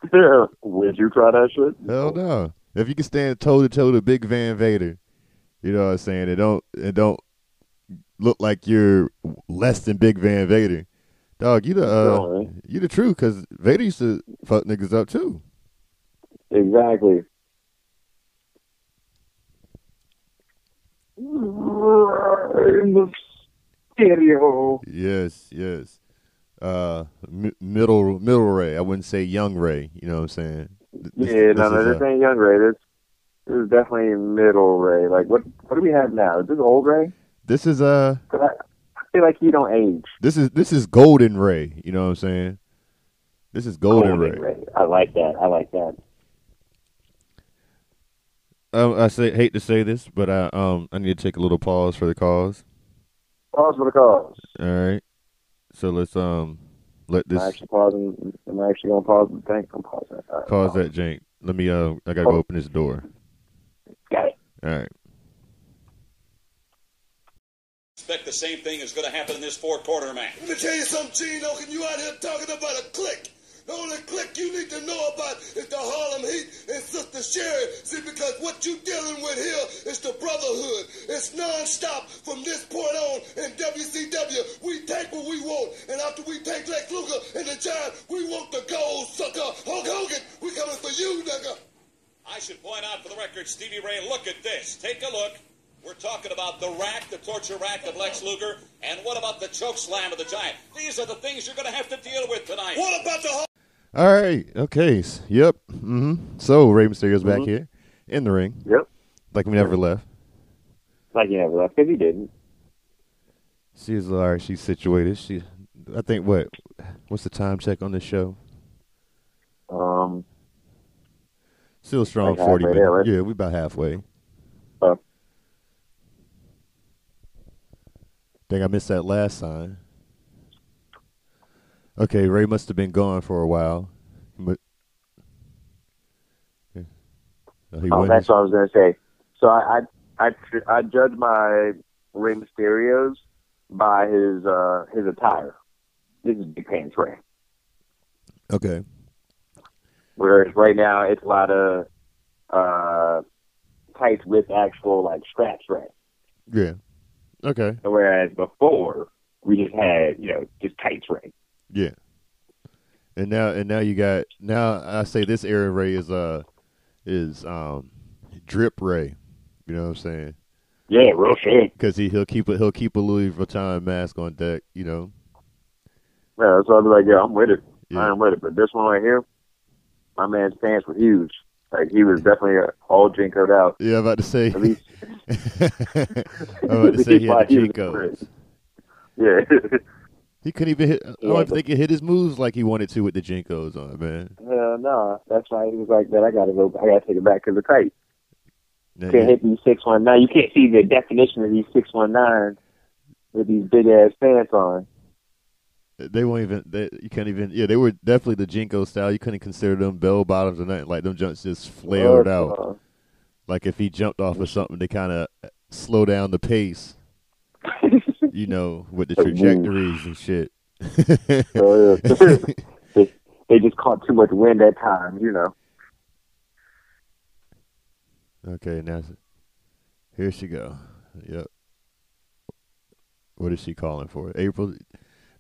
Would you try that shit? Hell no. If you can stand toe to toe to Big Van Vader, you know what I'm saying. It don't it don't look like you're less than Big Van Vader. Dog, you the uh, No, you the truth because Vader used to fuck niggas up too. Exactly. In the stereo. Yes, yes. Uh, m- middle middle Ray. I wouldn't say young Ray. You know what I'm saying? This- yeah, no, this no, is, this ain't young Ray. This, this is definitely middle Ray. Like, what what do we have now? Is this old Ray? this is uh 'Cause I, I feel like he don't age. this is this is Golden Ray. You know what I'm saying? This is Golden, Ray. I like that. I like that. Um, I say hate to say this, but I um I need to take a little pause for the cause. Pause for the cause. All right. So let's um let this. I'm this actually pausing. I'm actually gonna pause the thing. I'm pausing. it. All right, pause that jank. Let me uh I gotta go open this door. Got it. All right. expect the same thing is going to happen in this four quarter match. Let me tell you something, Gino, and you out here talking about a click. The only click you need to know about is the Harlem Heat and Sister Sherri. See, because what you dealing with here is the brotherhood. It's non-stop from this point on in WCW. We take what we want, and after we take Lex Luger and the Giant, we want the gold sucker. Hulk Hogan, we coming for you, nigga. I should point out for the record, Stevie Ray, look at this. Take a look. We're talking about the rack, the torture rack of Lex Luger, and what about the choke slam of the Giant? These are the things you're going to have to deal with tonight. What about the All right. Okay. Yep. Mm-hmm. So Rey Mysterio's back here in the ring, Yep. like we never left. Like you never left because he didn't. She's all right. She's situated. She, I think what, what's the time check on this show? Um. Still strong. Like Forty minutes. right? Yeah, we about halfway. Uh, Think I missed that last sign. Okay, Ray must have been gone for a while, but Yeah. Oh, he oh, that's what I was gonna say. So I I I, tr- I judge my Rey Mysterio's by his uh his attire. This is big pants Ray. okay. Whereas right now it's a lot of uh tights with actual like straps Ray. Yeah. Okay. Whereas before we just had you know just tights Ray. Yeah. And now and now you got now I say this era Ray is uh is um drip Ray. You know what I'm saying? Yeah, real shit. Because he he'll keep a he'll keep a Louis Vuitton mask on deck. You know. Yeah, so I'll be like, yeah, I'm with it. Yeah. I am with it. But this one right here, my man's pants were huge. Like he was definitely all jinkoed out. Yeah, I'm about to say. At least, I'm about to say he had the yeah. He couldn't even hit. I Yeah, don't even but- think he hit his moves like he wanted to with the JNCOs on, man. Hell no. That's why he was like, man, I gotta go. I gotta take it back because the. Now, Can't hit these six one nine. You can't see the definition of these six one nine with these big ass pants on. They won't even. They, you can't even. Yeah, they were definitely the JNCO style. You couldn't consider them bell bottoms or nothing. Like them jumps just flared Uh, out. Like if he jumped off of something, they kind of slow down the pace. You know, with the trajectories and shit. Oh, yeah. they, they just caught too much wind at times, you know. okay, now here she go. Yep. What is she calling for? April.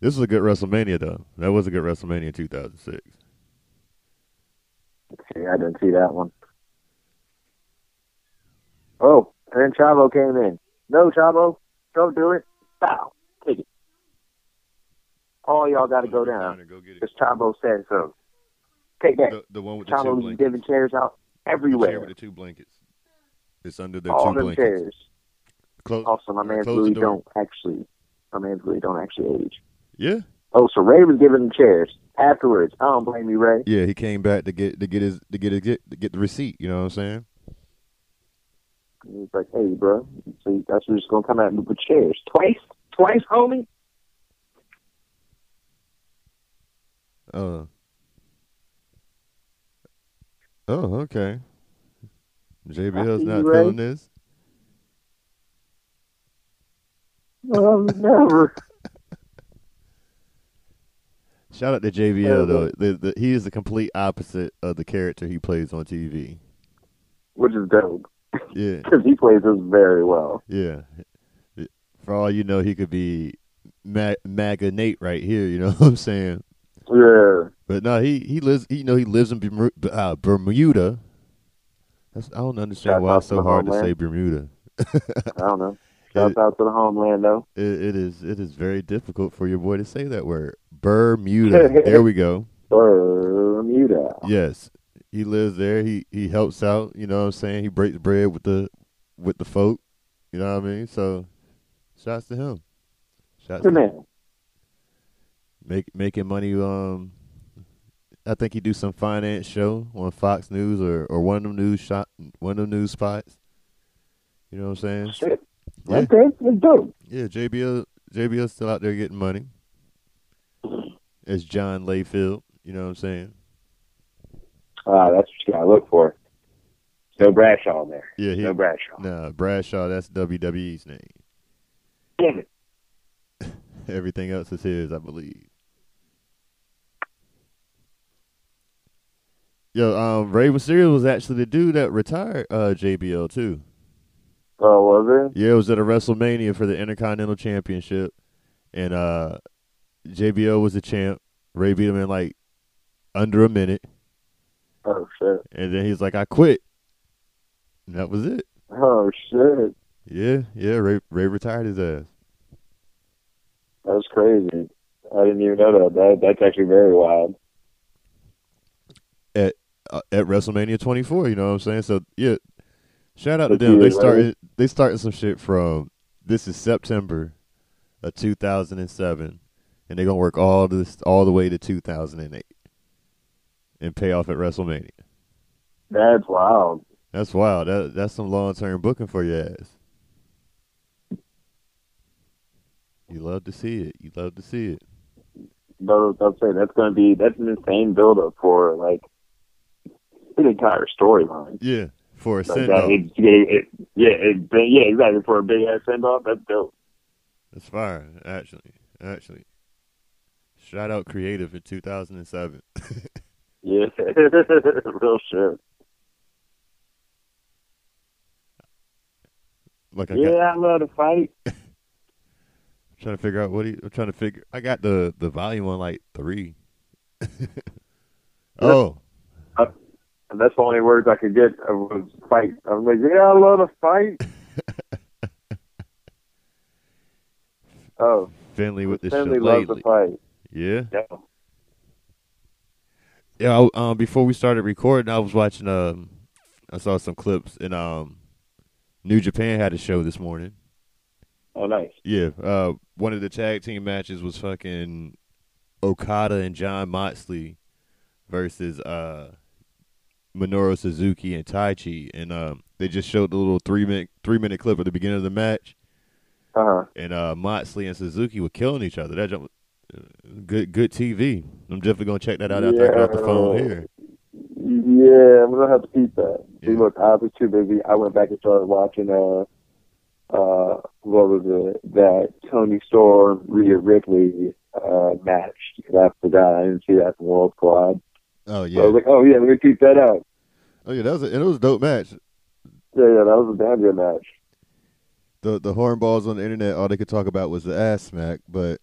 This was a good WrestleMania though. That was a good WrestleMania in 2006. See, I didn't see that one. Oh, and then Chavo came in. No, Chavo, don't do it. Foul. Take it. All y'all got to go down. Go get it. Because Chavo said so. Take that. The, the one with the two blankets. giving chairs out The chair everywhere. with the two blankets. It's under the All two blankets. chairs. Close. Also, my man's really don't actually. My man's really don't actually age. Yeah, Oh, so Ray was giving them chairs afterwards. I don't blame you, Ray. yeah. He came back to get to get his to get his, get to get the receipt. You know what I'm saying? He's like, hey, bro. So that's who's just gonna come at me with chairs twice, twice, homie. Uh. Oh, okay. JBL's not Ray. feeling this. Um, never. Shout out to JBL though. The, the, he is the complete opposite of the character he plays on TV. Which is dope Yeah, because he plays this very well. yeah. For all you know, he could be Ma- MAGA Nate right here. You know what I'm saying? Yeah. But no, he he lives. You know, he lives in Bermu- uh, Bermuda. That's, I don't understand Shout why it's so hard to say Bermuda. I don't know. Shouts It- out to the homeland though. It, it is it is very difficult for your boy to say that word. Bermuda. there we go. Bermuda. Yes, he lives there. He he helps out. You know what I'm saying? He breaks bread with the with the folk. You know what I mean? So, shouts to him. Shouts Good to man. make making money. Um, I think he do some finance show on Fox News or, or one of them news shot one of them news spots. You know what I'm saying? Shit. Yeah. Okay, that's dope. Yeah, JBL JBL's still out there getting money. It's John Layfield. You know what I'm saying? Ah, that's what you gotta look for. No Bradshaw in there. Yeah, he No Bradshaw. nah Bradshaw. That's WWE's name. Damn it. Everything else is his, I believe. Yo, um, Rey Mysterio was actually the dude that retired uh, JBL too. Oh, was it? Yeah, it was at a WrestleMania for the Intercontinental Championship, and uh, JBL was the champ. Ray beat him in like under a minute, Oh shit. and then he's like, "I quit." And that was it. Oh shit. Yeah, yeah. Ray Ray retired his ass. That's crazy. I didn't even know that. That that's actually very wild. at uh, at WrestleMania 24. You know what I'm saying? So yeah, shout out to them. They started they started some shit from this is September of 2007, and they're gonna work all this all the way to 2008 and pay off at WrestleMania. That's wild. That's wild. That that's some long term booking for your ass. You love to see it. You love to see it. But I'll say that's gonna be that's an insane build up for like an entire storyline. Yeah, for a Like send off. yeah, it, yeah, exactly. For a big ass send off, that's dope. That's fire. Actually, actually. Shout out creative in 2007. Yeah, real shit. Like I Yeah, got I love to fight. trying to figure out what he. I'm trying to figure. I got the the volume on like three. oh, And that's the only words I could get uh, was fight. I'm like, yeah, I love to fight. oh, Finlay with the Finlay loves to fight. Yeah, Yeah. Yeah. I, um, before we started recording, I was watching. Um, I saw some clips, and um, New Japan had a show this morning. Oh, nice. Yeah, uh, one of the tag team matches was fucking Okada and Jon Moxley versus uh, Minoru Suzuki and Taichi, and um, they just showed the little three minute three minute clip at the beginning of the match, Uh huh. and uh, Moxley and Suzuki were killing each other. That jump, good good TV. I'm definitely gonna check that out after I get off the phone here. Yeah, I'm gonna have to keep that. See, Yeah. look, I was too busy. I went back and started watching uh uh what was it that Toni Storm Rhea Ripley uh match because I forgot I didn't see that from World Squad. Oh So I yeah, was like, oh yeah, we're gonna keep that out. oh yeah, that was a, it was a dope match. Yeah, yeah, that was a damn good match. The the hornballs on the internet, all they could talk about was the ass smack, but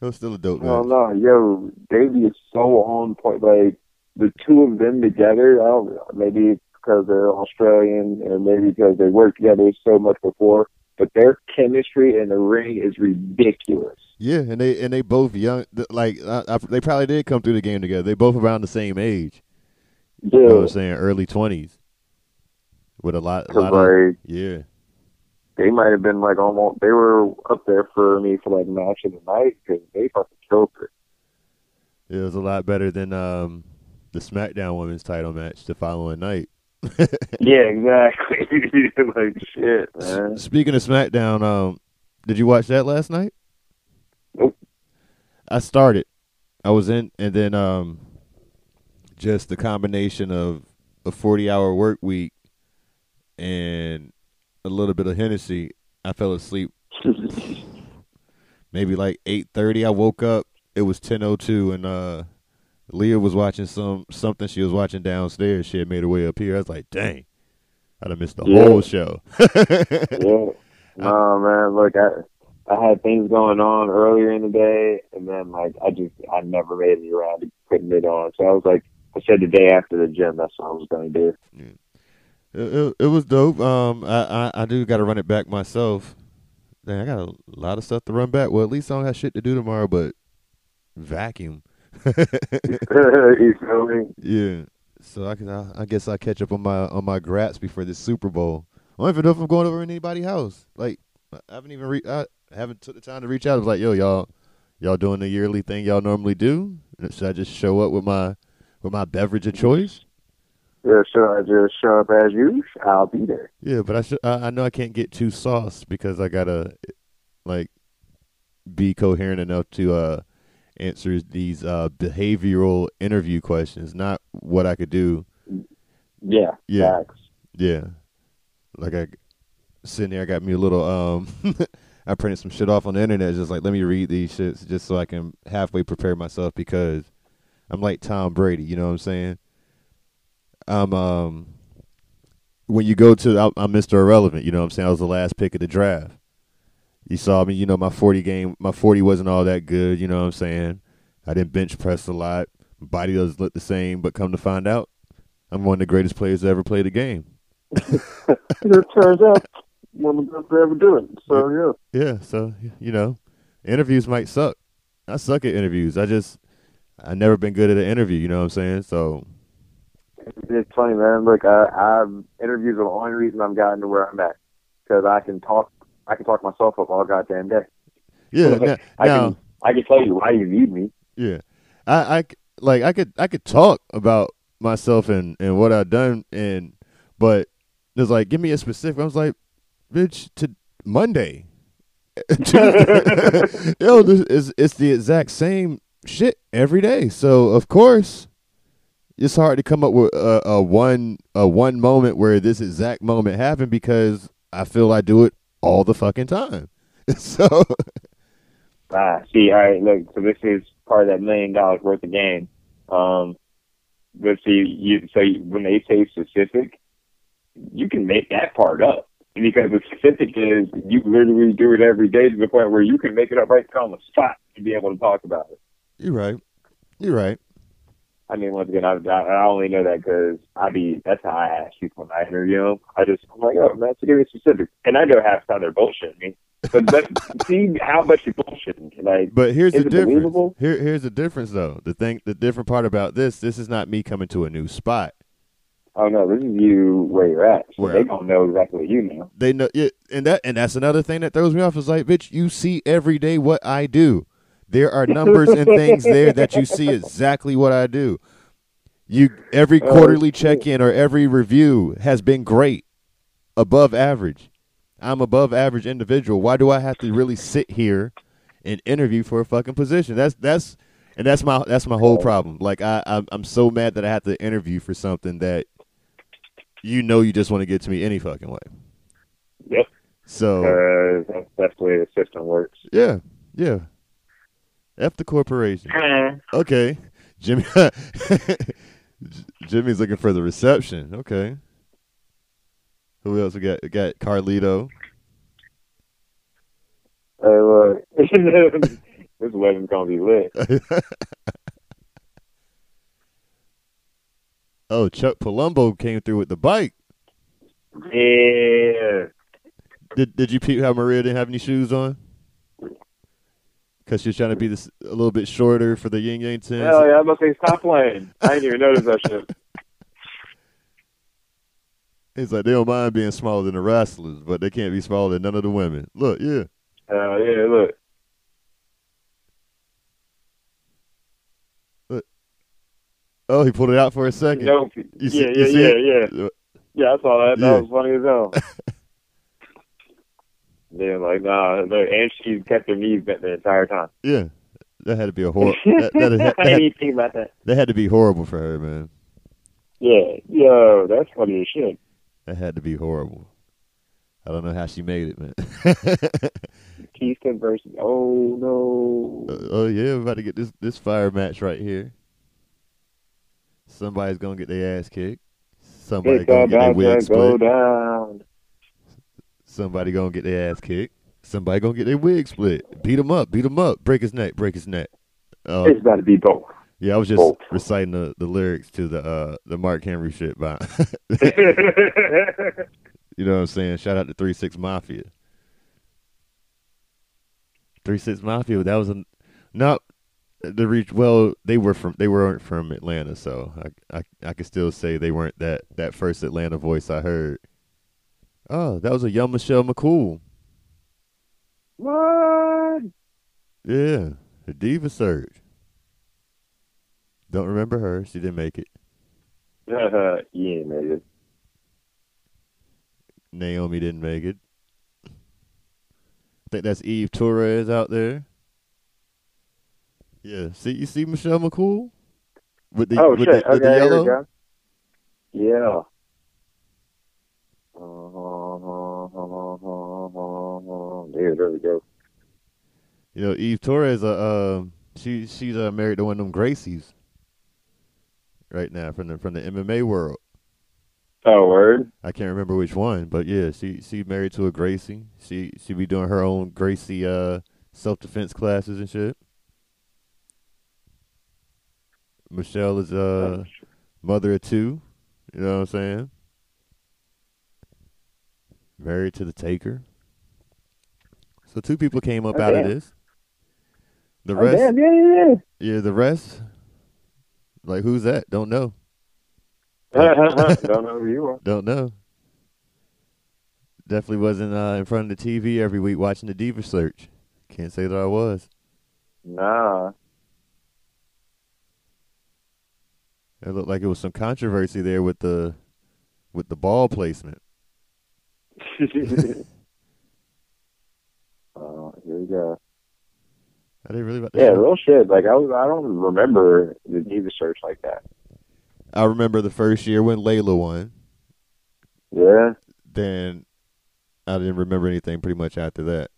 it was still a dope Oh match. no, yo, Davey is so on point. Like the two of them together, I don't know, maybe because they're Australian and maybe because they worked together so much before, but their chemistry in the ring is ridiculous. Yeah, and they and they both young. Like I, I, they probably did come through the game together. They both around the same age. Yeah, You know what I'm saying? Early twenties. With a lot, a lot of yeah, they might have been like almost they were up there for me for like match of the night because they fucking killed it. it was a lot better than um the SmackDown Women's Title match the following night. yeah, exactly. like shit, man. Speaking of SmackDown, um, did you watch that last night? Nope. I started. I was in, and then um, just the combination of a forty-hour work week and a little bit of Hennessy, I fell asleep. Maybe like eight thirty. I woke up. It was ten oh two, and uh, Leah was watching some something she was watching downstairs. She had made her way up here. I was like, dang, I'd have missed the Yeah. whole show. yeah. No, man. Look, I I had things going on earlier in the day, and then like I just I never made it around to putting it on. So I was like, I said the day after the gym, that's what I was going to do. It, it, it was dope. Um, I I, I do got to run it back myself. Dang, I got a lot of stuff to run back. Well, at least I don't have shit to do tomorrow, but vacuum. you feel me? yeah. So I can. I, I guess I catch up on my on my grats before this Super Bowl. I don't even know if I'm going over in anybody's house. Like I haven't even re- I haven't took the time to reach out. I was like, yo, y'all, y'all doing the yearly thing y'all normally do? Should I just show up with my with my beverage of choice. Yeah, so I just show up as you. I'll be there. Yeah, but I should. I, I know I can't get too sauce because I gotta like be coherent enough to uh answer these uh behavioral interview questions, not what I could do. Yeah. Yeah. Facts. Yeah, like I sitting there, I got me a little um. I printed some shit off on the internet, just like let me read these shits just so I can halfway prepare myself because I'm like Tom Brady, you know what I'm saying? I'm um when you go to I'm, I'm Mr. Irrelevant, you know what I'm saying? I was the last pick of the draft. You saw me, you know, my 40 game, my 40 wasn't all that good, you know what I'm saying? I didn't bench press a lot. My body doesn't look the same, but come to find out, I'm one of the greatest players to ever play the game. It turns out one of the best to ever do it. So yeah. Yeah, so you know, interviews might suck. I suck at interviews. I just I never been good at an interview. You know what I'm saying? So It's funny, man. Look, I, I've interviews are the only reason I've gotten to where I'm at because I can talk. I can talk myself up all goddamn day. yeah, now, I now can. I can tell you why you need me. yeah, I, I c- like I could I could talk about myself and and what I've done and but it's like give me a specific. I was like, bitch, to Monday. Yo, this is it's the exact same shit every day. So of course, it's hard to come up with a, a one a one moment where this exact moment happened because I feel I do it all the fucking time. So Ah, see, all right, look. So this is part of that million dollars worth of game. Um, but see, you so you, when they say specific, you can make that part up because the specific is you literally do it every day to the point where you can make it up right on the spot and be able to talk about it. you're right. You're right. I mean, once again, I've I I only know that because I be that's how I ask people when I interview them. I just I'm like, oh man, so give me specific, and I know half the time they're bullshitting me. But, but see how much you're bullshitting. Like, But here's the difference. Here, here's the difference, though. The thing, the different part about this, this is not me coming to a new spot. oh no, this is you where you're at. So Where they don't know exactly what you know. They know, yeah, and that, and that's another thing that throws me off. Is like, bitch, you see every day what I do. There are numbers and things there that you see exactly what I do. You every Oh, quarterly check in or every review has been great, above average. I'm above average individual. Why do I have to really sit here and interview for a fucking position? That's that's and that's my that's my whole problem. Like I I'm, I'm so mad that I have to interview for something that you know you just want to get to me any fucking way. Yep. So Because that's, that's the way the system works. yeah, yeah. F the corporation. Okay, Jimmy. Jimmy's looking for the reception. Okay. Who else we got? We got Carlito. Hey, look, this wedding's gonna be lit. oh, Chuck Palumbo came through with the bike. Yeah. Did Did you peep how Maria didn't have any shoes on? Because she was trying to be this a little bit shorter for the Ying Yang Twins. Hell yeah, I'm about to say stop playing. I didn't even notice that shit. He's like they don't mind being smaller than the wrestlers, but they can't be smaller than none of the women. Look, yeah. Hell yeah, look. Oh, he pulled it out for a second. Nope. You see- yeah, yeah, see yeah, it? yeah. Uh, yeah, I saw that. That Yeah. was funny as hell. yeah, like nah, look, and she kept her knees bent the entire time. Yeah, that had to be a horrible. that, that, that, that, about that. that had to be horrible for her, man. Yeah, yo, that's funny as shit. That had to be horrible. I don't know how she made it, man. Kingston versus. Oh no. Uh, oh yeah, we're about to get this this fire match right here. Somebody's gonna get their ass kicked. Somebody's gonna get their wig to go down. Somebody gonna get their ass kicked. Somebody gonna get their wig split. Beat him up. Beat him up. Break his neck. Break his neck. Uh, It's about to be both. yeah, I was just both. reciting the, the lyrics to the uh the Mark Henry shit by You know what I'm saying? Shout out to Three Six Mafia. Three Six Mafia. That was a no. The reach. Well, they were from. They weren't from Atlanta, so I I I could still say they weren't that that first Atlanta voice I heard. Oh, that was a young Michelle McCool. what? Yeah, the Diva Search. Don't remember her. She didn't make it. yeah, it. Naomi didn't make it. I think that's Eve Torres out there. Yeah. See, you see Michelle McCool with the oh with the, with okay, the yellow. go. Yeah. There, we go. You know, Eve Torres. Uh, um, she she's uh, married to one of them Gracies right now from the from the MMA world. Oh, word. I can't remember which one, but yeah, she she married to a Gracie. She she be doing her own Gracie uh self defense classes and shit. Michelle is uh mother of two. You know what I'm saying? Married to the Taker. So two people came up Oh, out of this. The Oh, rest, damn, yeah, yeah, yeah, the rest. Like who's that? Don't know. Don't know who you are. Don't know. Definitely wasn't uh, in front of the TV every week watching the Diva Search. Can't say that I was. Nah. It looked like it was some controversy there with the with the ball placement. Oh, here we go. Are they really about to Yeah, show? real shit. Like I was, I don't remember the Diva search like that. I remember the first year when Layla won. Yeah. Then I didn't remember anything pretty much after that.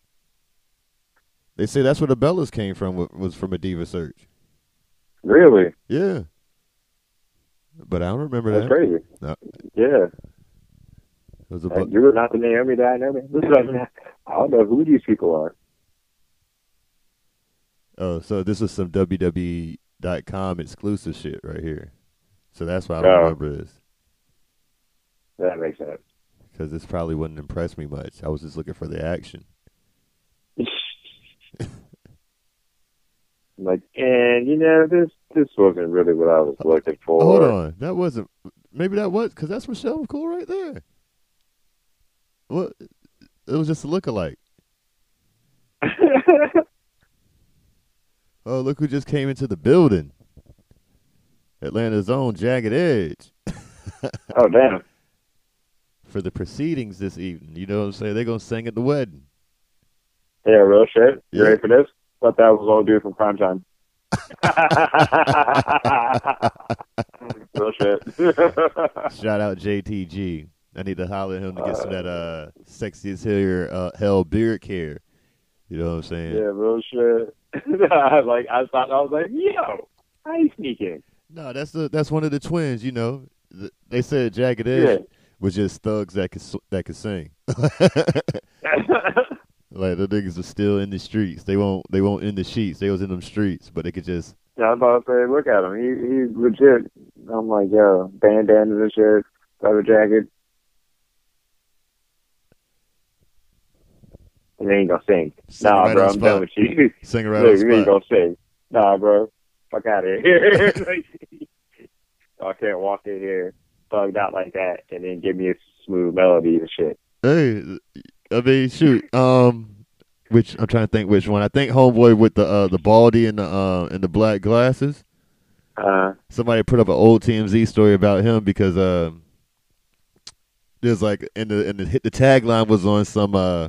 They say that's where the Bellas came from was from a Diva Search. Really? Yeah. But I don't remember That's that. crazy. No. Yeah. Was a Like, bu- you were not the Naomi that I know. man. I don't know who these people are. Oh, so this is some WWE.com exclusive shit right here. So that's why I don't Oh. remember this. That makes sense. Because this probably wouldn't impress me much. I was just looking for the action. like, and you know, this this wasn't really what I was uh, looking for. Hold on. That wasn't. Maybe that was. Because that's Michelle McCool right there. What? It was just a lookalike. Oh, look who just came into the building. Atlanta's own Jagged Edge. oh damn! For the proceedings this evening. You know what I'm saying? They're going to sing at the wedding. Yeah, real shit. You Yeah. ready for this? Thought that was all dude from Cryme Tyme. real shit. Shout out JTG. I need to holler at him to get some of that uh, sexiest hair, uh, hell beard care. You know what I'm saying? yeah, real shit. I like I thought I was like, yo, how you sneaking? No, that's the that's one of the twins. You know, they said Jagged Edge Yeah. was just thugs that could that could sing. like the niggas was still in the streets. They won't they won't in the sheets. They was in them streets, but they could just Yeah, I was about to say, look at him. He he's legit. I'm like, yo, bandana and shit, leather jacket. And then he gonna sing. Sing nah, right bro, I'm spot. done with you. sing around Look, you ain't gonna sing. Nah, bro. Fuck out of here. I can't walk in here thugged out like that and then give me a smooth melody and shit. Hey, I mean, shoot. Um, which I'm trying to think which one. I think homeboy with the uh the baldy and the uh and the black glasses. Uh, somebody put up an old TMZ story about him because um there's like in the in the hit the tagline was on some uh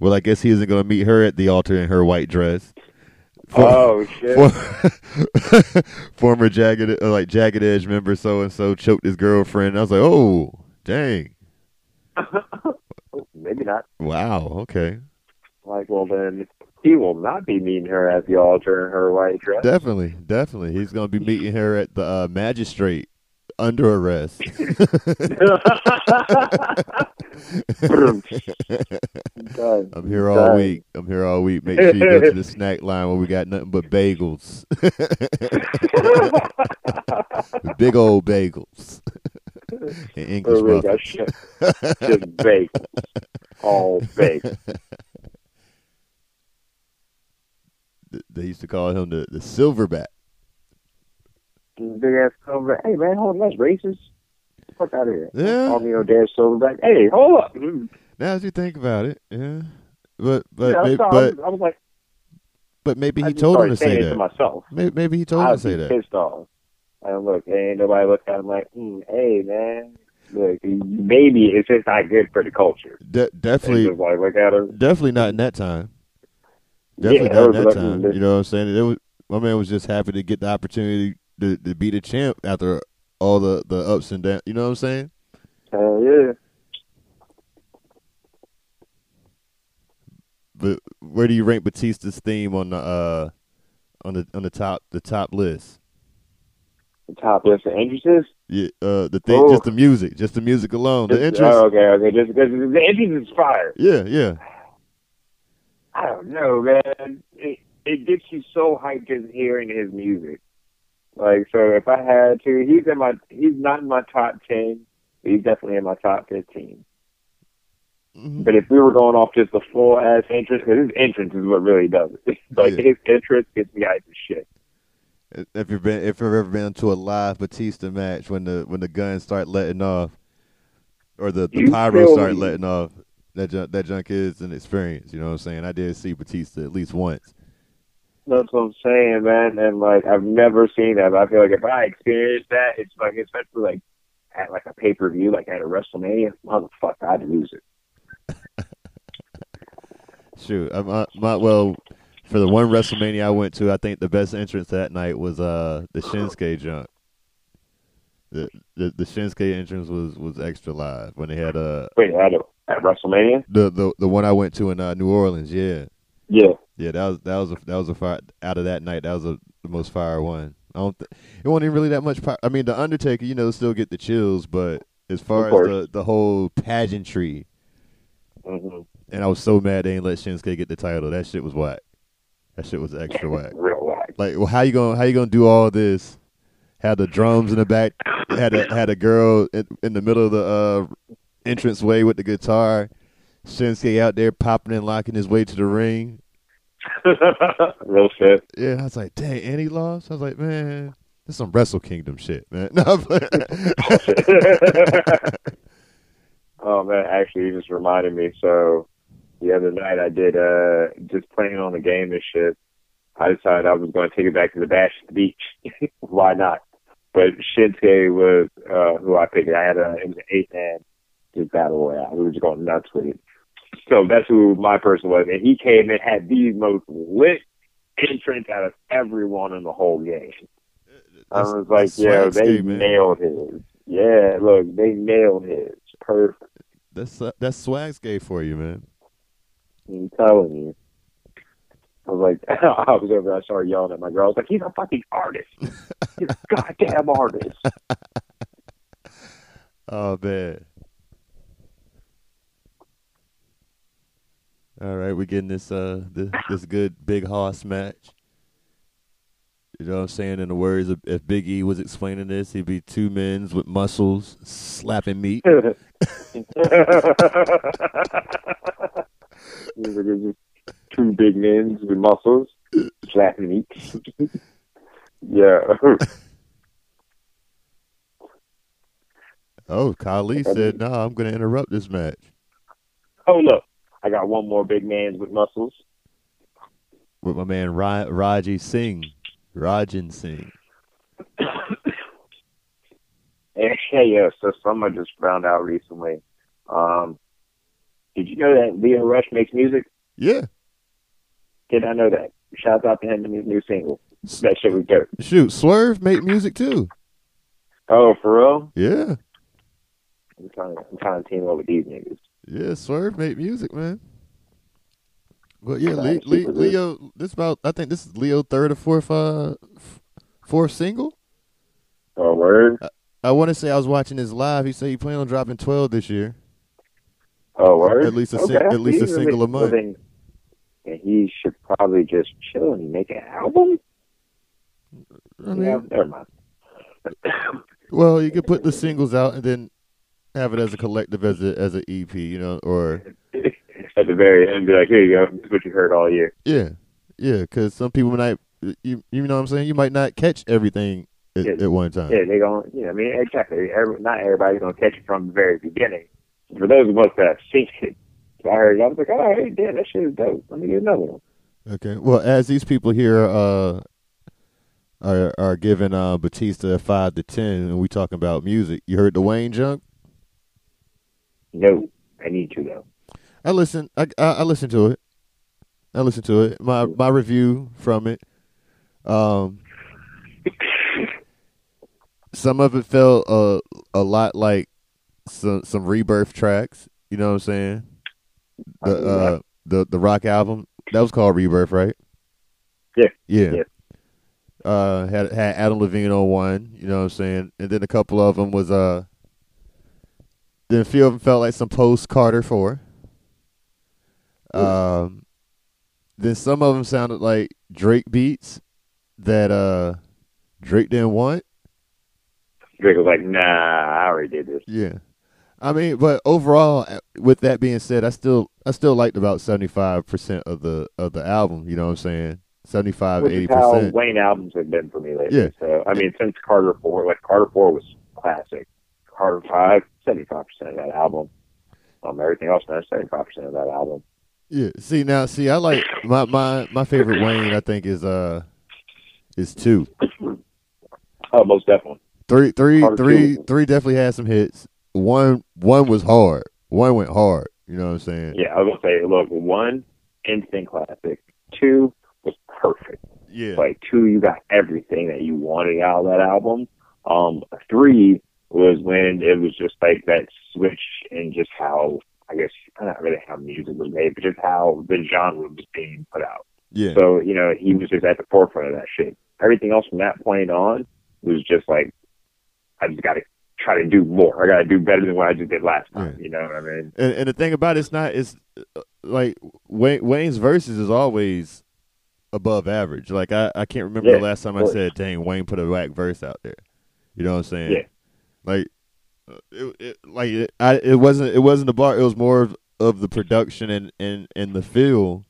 well I guess he isn't gonna meet her at the altar in her white dress. For- oh shit. for- former jagged uh, like jagged edge member so and so choked his girlfriend. I was like, oh dang, Maybe not. wow, okay, Like, well then he will not be meeting her at the altar in her white dress. definitely, definitely, he's gonna be meeting her at the uh, magistrate under arrest. I'm here all week. I'm here all week. Make sure you go to the snack line where we got nothing but bagels. Big old bagels. and English Oh, shit. Just baked. All baked. They used to call him the, the silverback. Big ass silverback. Hey man, hold on, that's racist. Fuck out of here. Yeah. Call me no damn silverback. Hey, hold up. Mm. Now as you think about it, yeah. But but Yeah, maybe, so I, but was, I was like, but maybe he told him to say it to that. myself. Maybe, maybe he told him to say that. pissed off. And look, ain't nobody look at him like, mm, hey man, look, maybe it's just not good for the culture. De- definitely, like look at him. definitely not in that time. Definitely Yeah, not in that like- time. You know what I'm saying? It was, my man was just happy to get the opportunity to, to be the champ after all the, the ups and downs. You know what I'm saying? Hell yeah. But where do you rank Batista's theme on the uh on the on the top the top list? The top list of entrances. Yeah, uh, the thing, just the music, just the music alone, the Just- interest. Oh, okay, okay. Just because the entrance is fire. Yeah, yeah. I don't know, man. It it gets you so hyped just hearing his music. Like, so if I had to, he's in my he's not in my top ten, but he's definitely in my top fifteen. Mhm. But if we were going off just the full ass entrance, because his entrance is what really does it. like Yeah. his entrance gets me hyped of shit. If you've been, if you've ever been to a live Batista match when the when the guns start letting off, or the, the You pyro start me? letting off, that junk, that junk is an experience. You know what I'm saying? I did see Batista at least once. That's what I'm saying, man. And like I've never seen that. But I feel like if I experienced that, it's like especially like at like a pay per view, like at a WrestleMania, motherfucker, I'd lose it. Shoot, I, my, my well, for the one WrestleMania I went to, I think the best entrance that night was uh the Shinsuke junk. The, the the Shinsuke entrance was was extra live when they had uh Wait, at a, at WrestleMania? the the the one I went to in uh, New Orleans. Yeah, Yeah. yeah, that was that was a, that was a fire out of that night. That was a, the most fire one. I don't. Th- it wasn't even really that much. Fire. I mean, the Undertaker, you know, still get the chills, but as far as the the whole pageantry, hmm and I was so mad they ain't let Shinsuke get the title. That shit was whack. That shit was extra whack. Real whack. Like, well, how you gonna how you gonna do all this? Had the drums in the back. Had a had a girl in, in the middle of the uh, entrance way with the guitar. Shinsuke out there popping and locking his way to the ring. Real shit. Yeah, I was like, dang, and he lost. I was like, man, this some Wrestle Kingdom shit, man. No, oh man, actually, you just reminded me. So the other night, I did uh just playing on the game and shit. I decided I was going to take it back to the Bash at the Beach. Why not? But Shinsuke was uh who I picked. I had a it was an eight man just battle royale. We were just going nuts with it. So that's who my person was, and he came and had the most lit entrance out of everyone in the whole game. I That's- was like, yeah, they man. nailed his. Yeah, look, they nailed his. Perfect. That's uh, that's swag skate for you, man. I'm telling you. I was like, I was over. I started yelling at my girl. I was like, he's a fucking artist. He's a goddamn artist. Oh man. All right, we're getting this uh this, this good big hoss match. You know what I'm saying? In the words of if Big E was explaining this, he'd be two men's with muscles slapping meat. These are just two big men with muscles, slapping meat. yeah. Oh, Khali said, "No, I'm going to interrupt this match Hold look, I got one more big man with muscles. with my man Ra- Raji Singh, Ranjin Singh." Yeah, yeah, so someone just found out recently. Um, did you know that Lio Rush makes music? Yeah, Did I know that? Shout out to him and his new single. That shit was dope. shoot, Swerve make music too. Oh, for real? Yeah, I'm trying, I'm trying to team up with these niggas. Yeah, Swerve made music, man. But yeah, Le- Le- Lio. This about I think this is Lio third or fourth uh fourth single. Oh, word? I want to say I was watching his live. He said he planned on dropping twelve this year. Oh, word? At least a sing- at least a single a month. then- And he should probably just chill and make an album? I mean, yeah, never mind. well, you could put the singles out and then have it as a collective as a as an EP, you know, or At the very end, be like, here you go. This is what you heard all year. yeah, yeah, because some people might you you know what I'm saying. You might not catch everything at, Yeah. at one time. Yeah, they gonna you know, I mean, exactly. Every, not everybody's going to catch it from the very beginning. For those of us that have seen it, I heard it, I was like, oh, hey, damn, that shit is dope. Let me get another one. Okay. Well, as these people here uh are are giving uh, Batista a five to ten, and we talking about music. You heard the Wayne junk? No, I need to though. I listen. I, I I listened to it. I listen to it. My my review from it. Um, some of it felt a a lot like some some rebirth tracks. You know what I'm saying? The uh the the rock album that was called Rebirth, right? Yeah. Yeah. Yeah. Uh, had had Adam Levine on one. You know what I'm saying? And then a couple of them was uh. Then a few of them felt like some post Carter four. Um, then some of them sounded like Drake beats that uh Drake didn't want. Drake was like, "Nah, I already did this." Yeah, I mean, but overall, uh, with that being said, I still I still liked about seventy five percent of the of the album. You know what I'm saying? 75, Which 80 percent. Wayne albums have been for me lately. Yeah. So I mean, since Carter Four, like Carter Four was classic. Carter Five, 75 percent of that album. Um, everything else, man, seventy five percent of that album. Yeah. See now, see, I like my my my favorite Wayne. I think is uh is two. Oh, most definitely. Three, three, three, three definitely had some hits. One, one was hard. One went hard. You know what I'm saying? Yeah, I was gonna say, look, one instant classic. Two was perfect. Yeah. Like two, you got everything that you wanted out of that album. Um, three was when it was just like that switch in just how I guess not really how music was made, but just how the genre was being put out. Yeah. So you know he was just at the forefront of that shit. Everything else from that point on was just like I just got to try to do more. I got to do better than what I just did last time. Yeah. You know what I mean? And, and the thing about it's not it's uh, like Wayne, Wayne's verses is always above average. Like I, I can't remember Yeah, the last time I said, "Dang, Wayne put a whack verse out there." You know what I'm saying? Yeah. Like, uh, it, it like it, I, it wasn't it wasn't the bar. It was more of, of the production and, and and the feel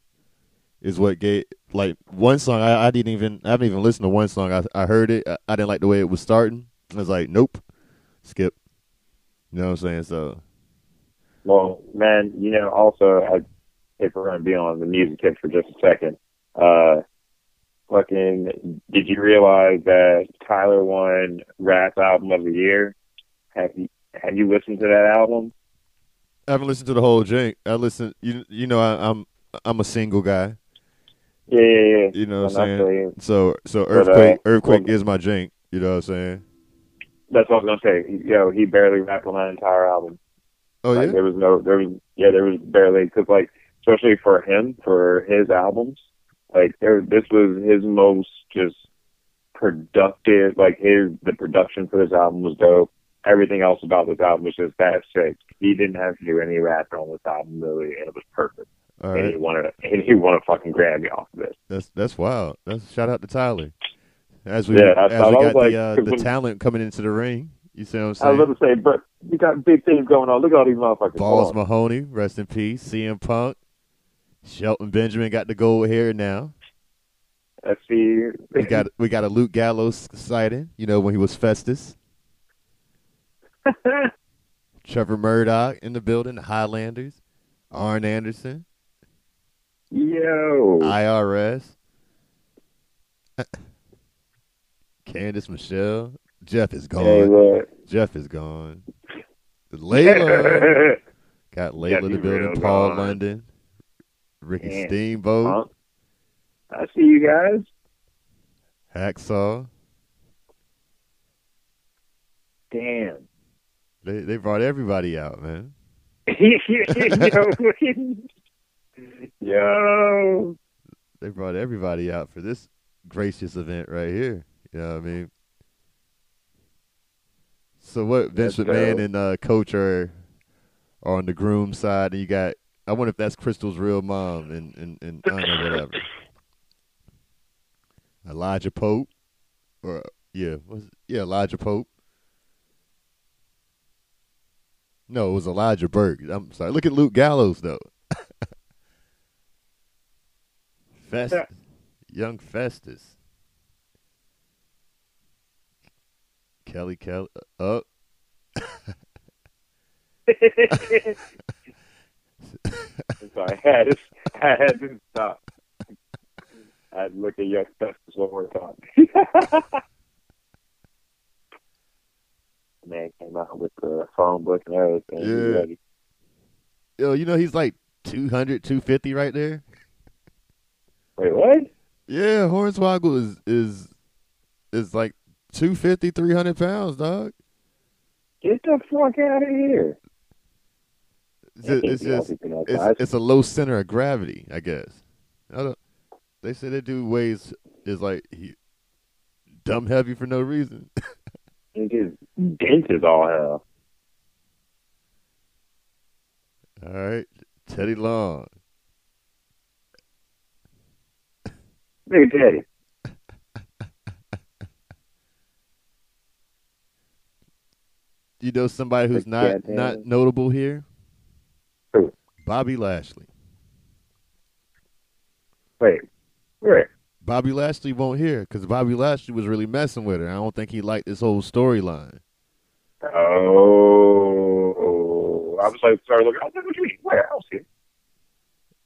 is what gave like one song. I, I didn't even I haven't even listened to one song. I I heard it. I, I didn't like the way it was starting. I was like, nope, skip. You know what I'm saying? So Well, man, you know, also, I, if we're to be on the music tip for just a second, uh, fucking, did you realize that Tyler won Rap Album of the Year? Have you, have you listened to that album? I haven't listened to the whole jank. I listen. You you know I, I'm I'm a single guy. Yeah, yeah, yeah. You know what I'm saying? saying- So so But, uh, earthquake earthquake well- is my jank. You know what I'm saying? That's what I was to say. Yo, he barely rapped on that entire album. Oh like, yeah. There was no, there was, yeah, there was barely, because, like, especially for him, for his albums, like, there, this was his most just productive, like, his, the production for this album was dope. Everything else about this album was just that sick. He didn't have to do any rap on this album, really, and it was perfect. All And he wanted, to, and he wanted to fucking Grammy off of this. That's that's wild. That's shout out to Tyler. As we Yeah, as we got like, the uh, the when- talent coming into the ring. You see what I'm saying? I was about to say, but we got big things going on. Look at all these motherfuckers. Balls. Mahoney, rest in peace. CM Punk, Shelton Benjamin got the gold hair now. Let's see. We got we got a Luke Gallows sighting. You know when he was Festus. Trevor Murdoch in the building. The Highlanders. Arn Anderson. Yo. IRS. Candice Michelle. Jeff is gone. Hey. Jeff is gone. Layla. Got Layla in the building. Paul gone. London. Ricky Damn. Steamboat. I see you guys. Hacksaw. Damn. They they brought everybody out, man. Yo. Yo. They brought everybody out for this gracious event right here. You know what I mean? So what Vince McMahon and uh, Coach are, are on the groom side, and you got. I wonder if that's Kristal's real mom, and and, and I don't know whatever. Elijah Pope, or yeah, yeah Elijah Pope. No, it was Elijah Burke. I'm sorry. Look at Luke Gallows though. Festus, young Festus. Kelly Kelly. Oh, Sorry. I had to, I had to stop. I'd look at your Festus one more time. Man came out with the phone book and everything. Yeah. Yo, you know he's like 200, 250 right there. Wait, what? Yeah, Hornswoggle is is is like 250, 300 pounds, dog. Get the fuck out of here. It's just, it's, just healthy for no it's, a low center of gravity, I guess. I. They say that dude weighs is like he dumb heavy for no reason. He just dense as all hell. All right, Teddy Long. Big Teddy. You know somebody who's not not notable here? Bobby Lashley. Wait, wait. Bobby Lashley won't hear because Bobby Lashley was really messing with her. I don't think he liked this whole storyline. Oh, I was like, sorry, look. I was like, what do you mean? Where else? Here?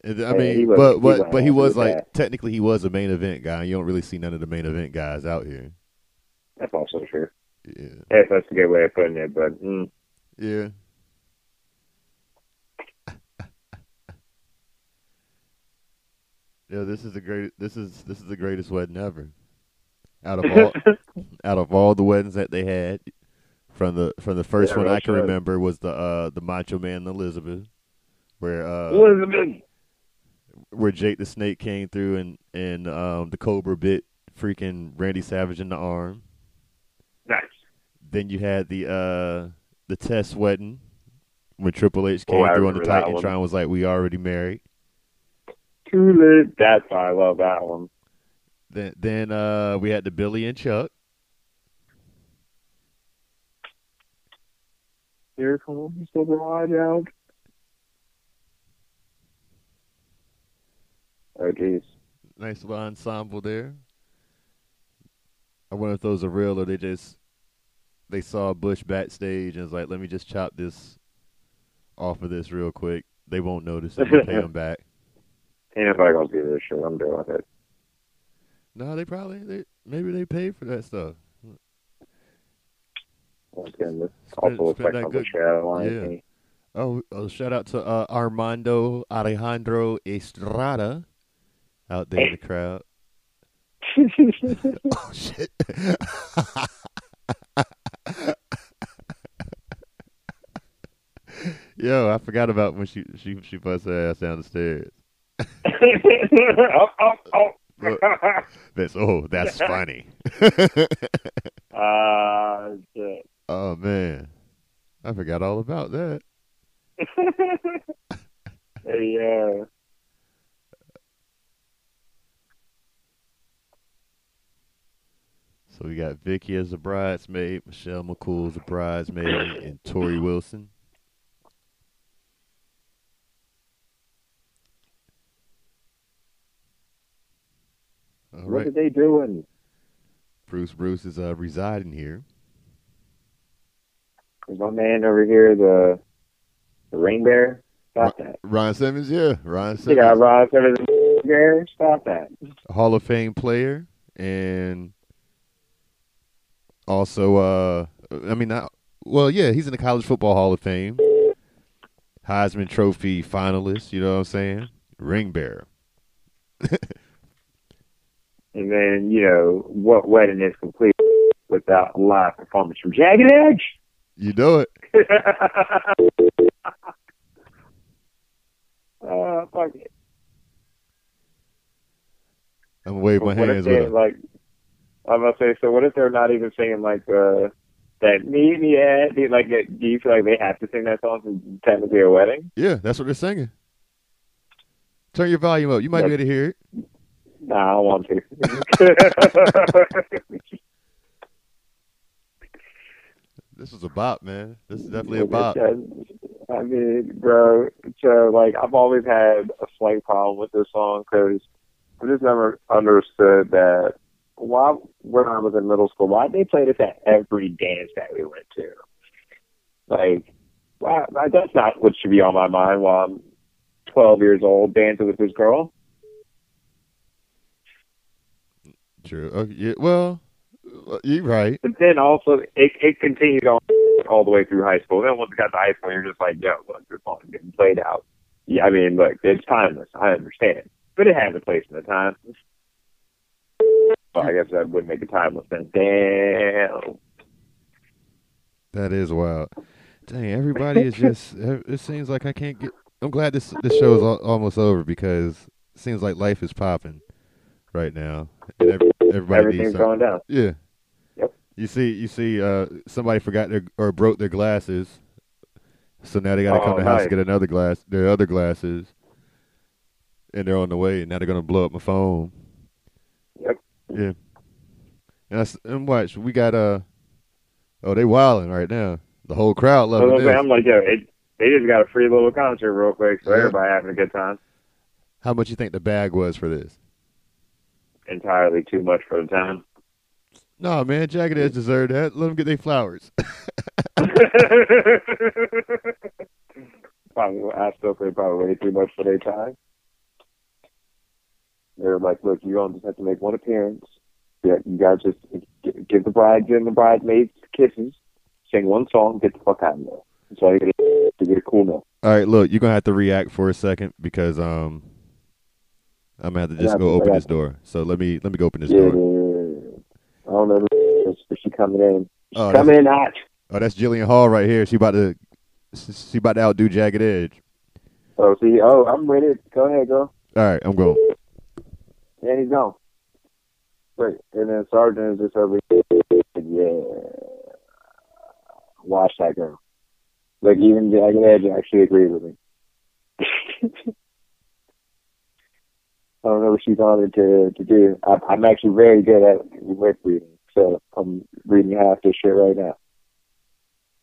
And, I mean, was- but he but was but he was like that. technically he was a main event guy. You don't really see none of the main event guys out here. That's also true. Yeah, Yes, that's a good way of putting it, but mm, yeah. Yeah, this is the great. This is this is the greatest wedding ever. Out of all, out of all the weddings that they had, from the from the first Yeah, one I can right. remember was the uh the Macho Man Elizabeth, where uh Elizabeth. where Jake the Snake came through and and um the Cobra bit freaking Randy Savage in the arm. Nice. Then you had the uh the test wedding when Triple H Oh, came I through on the. Titantron was like, "We already married." That's why I love that one. Then then uh we had the Billy and Chuck. Here comes the bride out. Oh, jeez. Nice little ensemble there. I wonder if those are real or they just they saw Bush backstage and was like, "Let me just chop this off of this real quick." They won't notice it. We'll pay them back. Ain't nobody gonna do this shit. I'm doing it. No, they probably they maybe they paid for that stuff. Again, this Spend- also spend like good- straight out of line yeah. Oh, oh shout out to uh, Armando Alejandro Estrada out there in the crowd. oh shit. Yo, I forgot about when she she she busts her ass down the stairs. Oh, oh, oh. That's oh, that's funny. Ah, shit. oh man, I forgot all about that. Hey, uh, So we got Vickie as a bridesmaid, Michelle McCool as a bridesmaid, and Torrie Wilson. All what right, are they doing? Bruce Bruce is uh, residing here. Is my man over here the the ring bearer? Stop that. Ron Simmons, yeah, Ron You got Simmons, Ross over the ring bearer? Stop that. Hall of Fame player, and also, uh, I mean, not well, yeah, he's in the College Football Hall of Fame, Heisman Trophy finalist. You know what I'm saying? Ring bearer. And then, you know, what wedding is complete without a live performance from Jagged Edge? You know it. uh, fuck it. I'm waving my What hands they like? I'm gonna say. So what if they're not even singing like uh, that me? Do you, like, do you feel like they have to sing that song to technically be a wedding? Yeah, that's what they're singing. Turn your volume up. You might be able to hear it. Nah, I don't want to. This is a bop, man. This is definitely a bop. I mean, bro. So like, I've always had a slight problem with this song because I just never understood that. Why, when I was in middle school, why they played this at every dance that we went to? Like, why- that's not what should be on my mind while I'm 12 years old dancing with this girl. True. Okay, yeah. Well, uh, you're right. But then also, it, it continued on all the way through high school. Then once it got to high school, you're just like, yo, look, this song's getting played out. Yeah, I mean, look, it's timeless. I understand. But it has a place in the time. Well, I guess that would make it timeless then. Damn. That is wild. Dang, everybody is just. It seems like I can't get. I'm glad this this show is al- almost over because it seems like life is popping right now. And every, everybody Everything's going down. Yeah. Yep. You see, you see, uh, somebody forgot their or broke their glasses, so now they got to Oh, come to the house nice. to get another glass, their other glasses, and they're on the way. And now they're gonna blow up my phone. Yep. Yeah. And, I and watch, we got uh, oh, they wilding right now. The whole crowd So loving I'm like, yo, it, they just got a free little concert real quick, so Yeah. everybody having a good time. How much you think the bag was for this? Entirely too much for the time. No, man, Jagged Edge deserved that. Let them get their flowers. probably, I still say probably way too much for their time. They're like, look, you don't just have to make one appearance. Yeah, you guys just give the bride and the bridesmaids kisses, sing one song, get the fuck out of there. That's all you gotta do to get a cool note. All right, look, you're gonna have to react for a second because um, I'm gonna have to just go open this door. So let me let me go open this Yeah, door. I don't know who is, but she coming in. She's Oh, that's, coming in hot. oh, that's Jillian Hall right here. She about to she about to outdo Jagged Edge. Oh, see, oh, I'm ready. Go ahead, girl. All right, I'm going. And he's gone. Great. And then Sergeant is just over here. Yeah. Watch that girl. Like, even Jagged Edge actually agreed with me. I don't know what she's honored to, to do. I, I'm actually very good at lip reading, so I'm reading half this shit right now.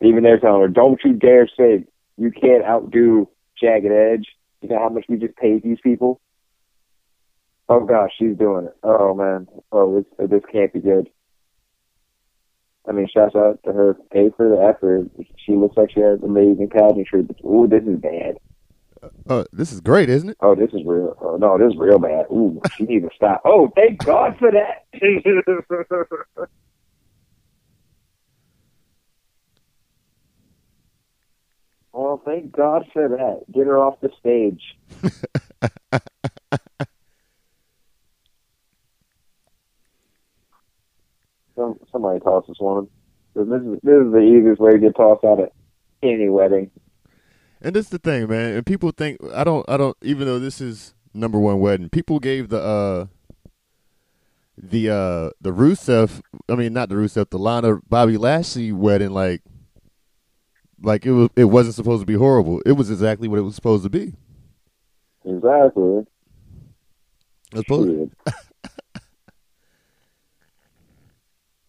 Even they're telling her, don't you dare say you can't outdo Jagged Edge. You know how much we just paid these people? Oh gosh, she's doing it. Oh man. Oh, this this can't be good. I mean, shouts out to her. Pay for the effort. She looks like she has amazing. But ooh, this is bad. Oh, this is great, isn't it? Oh, this is real. Oh no, this is real bad. Ooh, she needs to stop. Oh, thank God for that. oh, thank God for that. Get her off the stage. Some, somebody toss this woman. This is this is the easiest way to get tossed out of any wedding. And this is the thing, man. And people think I don't I don't even though this is number one wedding, people gave the uh the uh the Rusev I mean not the Rusev, the Lana Bobby Lashley wedding like like it was it wasn't supposed to be horrible. It was exactly what it was supposed to be. Exactly. Was supposed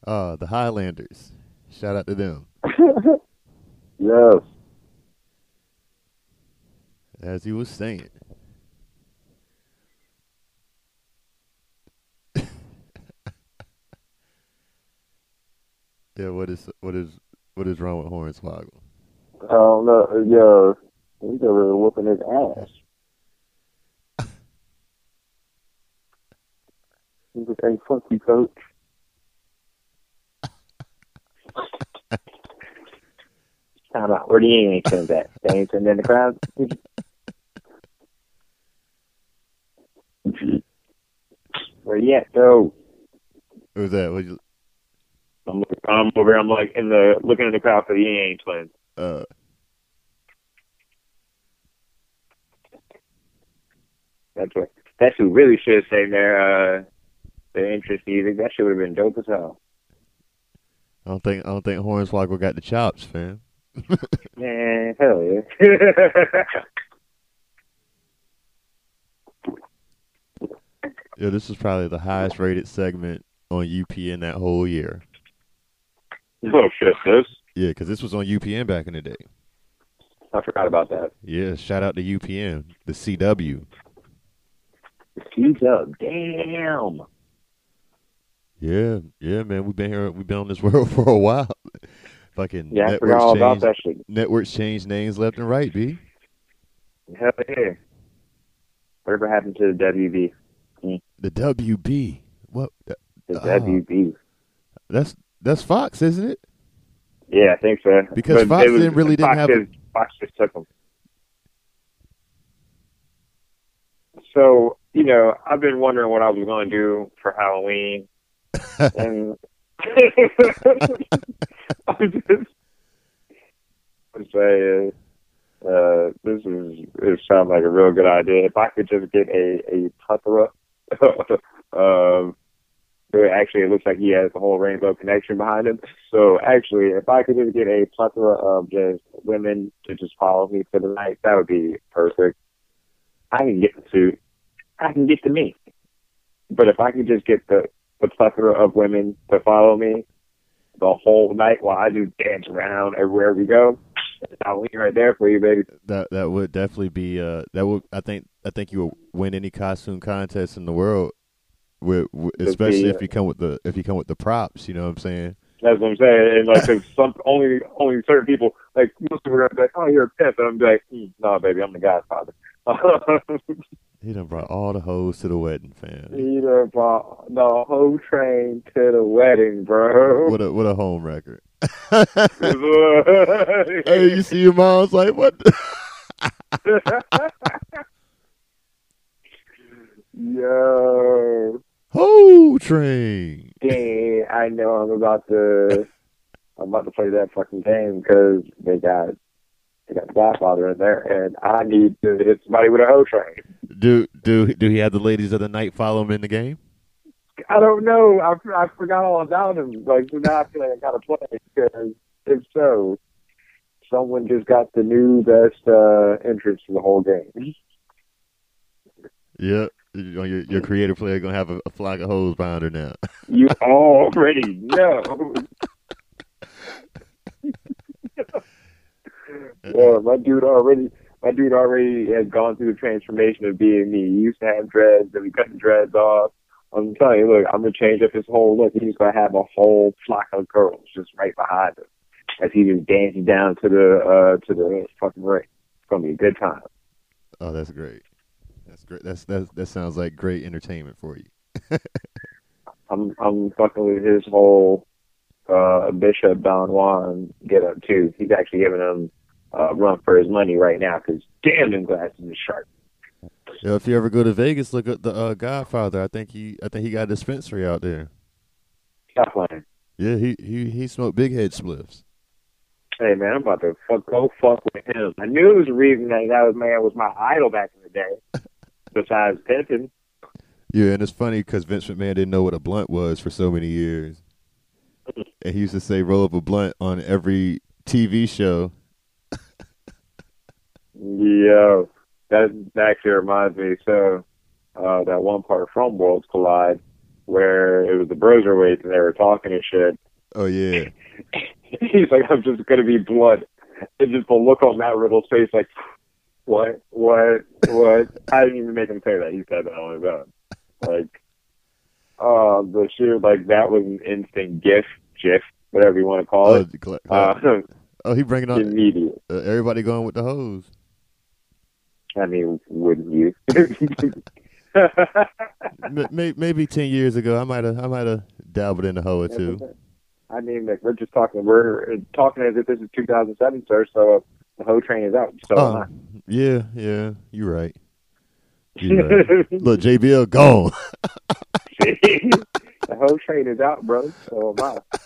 uh the Highlanders. Shout out to them. Yes. As he was saying. yeah, what is what is what is wrong with Hornswoggle? I don't know. Yo, he's over there whooping his ass. He's like, hey, fuck you, coach. Time out. Where the Ying Yangs at? They ain't sitting in the crowd? Where you at? What was that? What you, I'm, looking, I'm over here. I'm like in the looking in the crowd for the Ying Yang twins. uh, That's what. That's who really should have sang their uh, their interest music. That should have been dope as hell. I don't think I don't think Hornswoggle got the chops, fam. Man, hell yeah. Yeah, this is probably the highest rated segment on UPN that whole year. oh shit, this. Yeah, because this was on UPN back in the day. I forgot about that. Yeah, shout out to UPN, the CW. He's up. Damn. Yeah, yeah, man, we've been here, we've been on this world for a while. Fucking Yeah, I forgot all about that shit. networks change names left and right, b. Hell yeah. Whatever happened to the WB? The WB, what? The, Oh. WB. That's that's Fox, isn't it? Yeah, I think so. Because But Fox was- didn't really didn't Fox have- Just, Fox just took them. So you know, I've been wondering what I was going to do for Halloween, and I'm just I'm uh, this is it sounds like a real good idea. If I could just get a a plethora, um, actually it looks like he has the whole rainbow connection behind him. So actually, if I could just get a plethora of just women to just follow me for the night, that would be perfect. I can get suit. I can get to me. But if I could just get the, the plethora of women to follow me the whole night while I do dance around everywhere we go, that's Halloween right there for you, baby. That that would definitely be uh that would I think I think you will win any costume contest in the world. With, with especially be, if you come with the if you come with the props, you know what I'm saying? That's what I'm saying. And like, 'cause some only only certain people, like most people are gonna be like, "Oh, you're a pimp," and I'm like, mm, "No, baby, I'm the Godfather." He done brought all the hoes to the wedding, fam. you done brought the whole train to the wedding, bro. What a what a home record. hey, you see your mom's like what? Yo, Ho train. dang, I know I'm about to, I'm about to play that fucking game because they got, they got the Godfather in there, and I need to hit somebody with a hoe train. Do do do he have the ladies of the night follow him in the game? I don't know. I, I forgot all about him. Like so now I feel like I gotta play because if so, someone just got the new best uh, entrance to the whole game. Yeah. You know, Your, your creative player gonna have a, a flag of hoes behind her now. You already know. yeah, my dude already. My dude already has gone through the transformation of being me. He used to have dreads, then we cut the dreads off. I'm telling you, look, I'm gonna change up his whole look. He's gonna have a whole flock of girls just right behind him as he just dances down to the uh to the fucking ring. It's gonna be a good time. Oh, that's great. That's great. That's that. That sounds like great entertainment for you. I'm I'm fucking with his whole uh Bishop Don Juan get up too. He's actually giving him uh, a run for his money right now because damn them glasses are sharp. Yeah, if you ever go to Vegas, look at the uh, Godfather. I think he, I think he got a dispensary out there. Stop. Yeah, he he he smoked big head spliffs. Hey man, I'm about to fuck go fuck with him. I knew it was the reason that that was man was my idol back in the day. Besides pimping. Yeah, and it's funny because Vince McMahon didn't know what a blunt was for so many years, and he used to say "roll up a blunt" on every TV show. Yo, that that actually reminds me. So uh, that one part from Worlds Collide where it was the Broserweights and they were talking and shit. Oh yeah, He's like, I'm just gonna be blood. And just the look on Matt Riddle's face, like, what, what, what? I didn't even make him say that. He said that on his own. Like, uh, the sheer like that was an instant gif, gif, whatever you want to call oh, it. gl- Uh, oh, he bringing on immediate. uh, everybody going with the hose. I mean, wouldn't you? Maybe ten years ago, I might have I might have dabbled in the hoe or two. I mean, like, we're just talking. We're talking as if this is 2007, sir. So the whole train is out. So Oh, yeah, yeah, you're right. You're right. Look, JBL gone. The whole train is out, bro. So am I.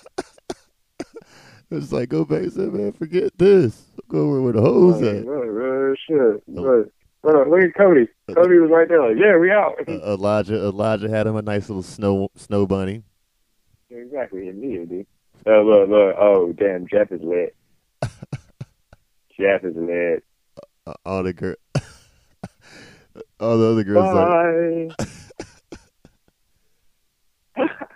It's like go back and say, man, forget this. Go over where the hose at. really, really shit. Look, look, look at Cody. Cody was right there, like, yeah, we out. Uh, Elijah Elijah had him a nice little snow snow bunny. exactly, immediately. Uh, look, look. Oh, damn, Jeff is lit. Jeff is lit. Uh, all the girl, all the other girls like,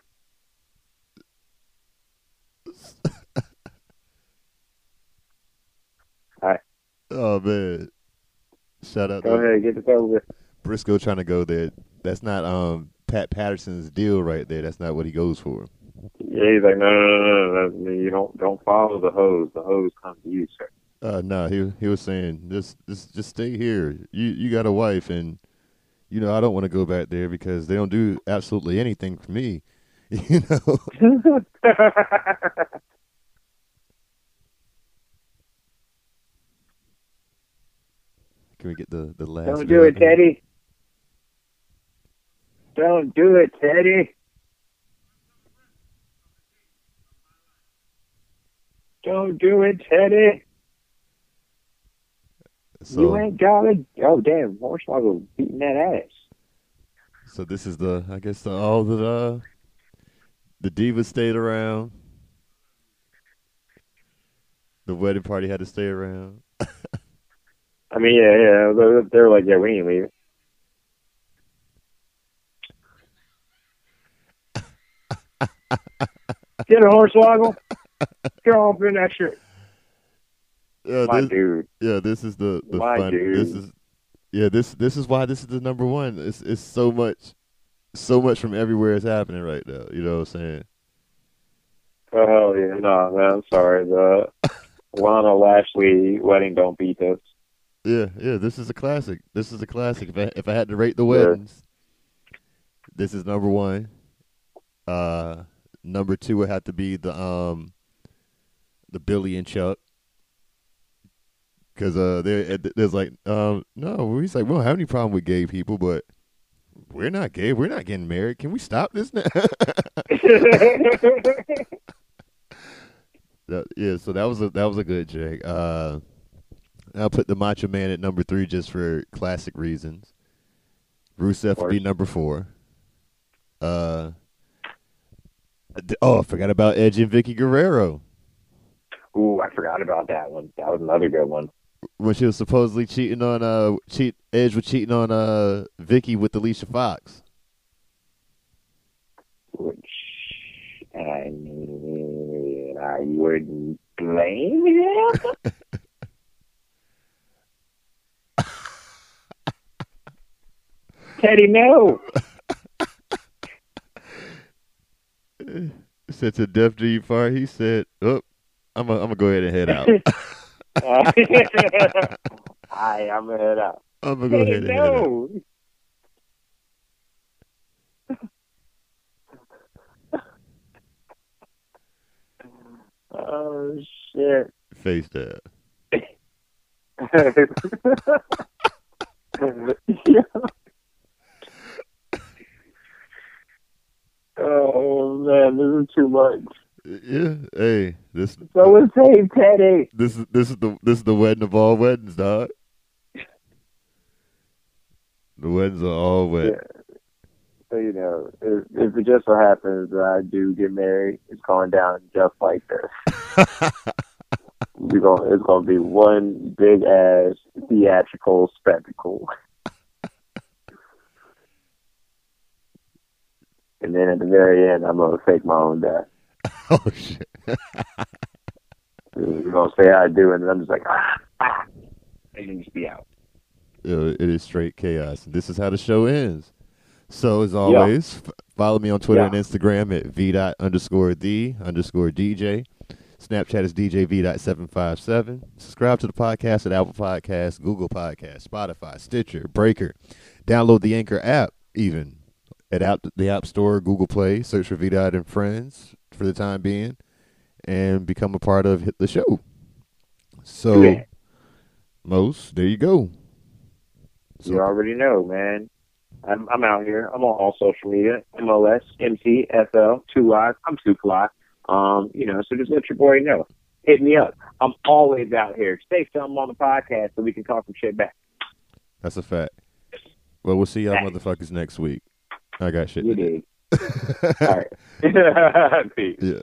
Bye. oh man. Shout out Go ahead, get this over. Brisco trying to go there. That's not um Pat Patterson's deal right there. That's not what he goes for. Yeah, he's like, no, no, no, no, no. You don't, don't follow the hose. The hose comes to you, sir. Uh no, he he was saying just just just stay here. You you got a wife and you know I don't want to go back there because they don't do absolutely anything for me. You know. Can we get the the last? Don't do it, bit? Teddy. Don't do it, Teddy. Don't do it, Teddy. So, you ain't got it. Oh, damn. Hornswoggle beating that ass. so this is the I guess the, all the uh, the divas stayed around. The wedding party had to stay around. I mean, yeah, yeah. They're, they're like, yeah, we ain't leaving. Get a Hornswoggle. Get off in that shit. Yeah, My this, dude. yeah, this is the the My fun. dude. This is yeah, this this is why this is the number one. It's it's so much, so much from everywhere is happening right now. You know what I'm saying? Oh, yeah. No, man, I'm sorry. The Lana Lashley wedding don't beat us. Yeah, yeah. This is a classic. This is a classic. If I if I had to rate the Yeah. weddings, this is number one. Uh, number two would have to be the um, the Billy and Chuck. Cause uh, there there's like um no, he's like we don't have any problem with gay people, but we're not gay. We're not getting married. Can we stop this now? That- yeah, so that was a that was a good check. Uh, I'll put the Macho Man at number three just for classic reasons. Rusev would be number four. Uh, oh, I forgot about Edge and Vickie Guerrero Ooh, I forgot about that one. That was another good one. When she was supposedly cheating on uh cheat Edge was cheating on uh Vickie with Alicia Fox. Which I mean, I wouldn't blame him. Teddy, no. Said to Def G Far, he said, "Oh, I'm gonna I'm gonna go ahead and head out. Hi, I'm gonna head out. I'm gonna go ahead and head out." oh shit. Face that. oh man, this is too much. Yeah, hey, this So is Save Teddy. this is this is the this is the wedding of all weddings, dog. The weddings are all wed. So you know, if, if it just so happens that I do get married, it's going down just like this. We're gonna, it's gonna be one big ass theatrical spectacle. and then at the very end, I'm gonna fake my own death. Oh shit. You're gonna say I do, and then I'm just like, ah, ah, and just be out. Yeah, it is straight chaos. This is how the show ends. So as always, f- follow me on Twitter Yeah. and Instagram at v dot underscore the underscore DJ. Snapchat is DJ V dot seven five seven. Subscribe to the podcast at Apple Podcasts, Google Podcasts, Spotify, Stitcher, Breaker. Download the Anchor app even at the App Store, Google Play. Search for V dot and Friends for the time being, and become a part of the show. So, Yeah. most there you go. So- You already know, man. I'm I'm out here. I'm on all social media. MLS, MC, FL, two eyes. I'm Two Fly. Um, you know, so just let your boy know. Hit me up. I'm always out here. Say something on the podcast so we can talk some shit back. That's a fact. Well, we'll see y'all motherfuckers next week. I got shit You to do. dig. All right. Peace. Yeah.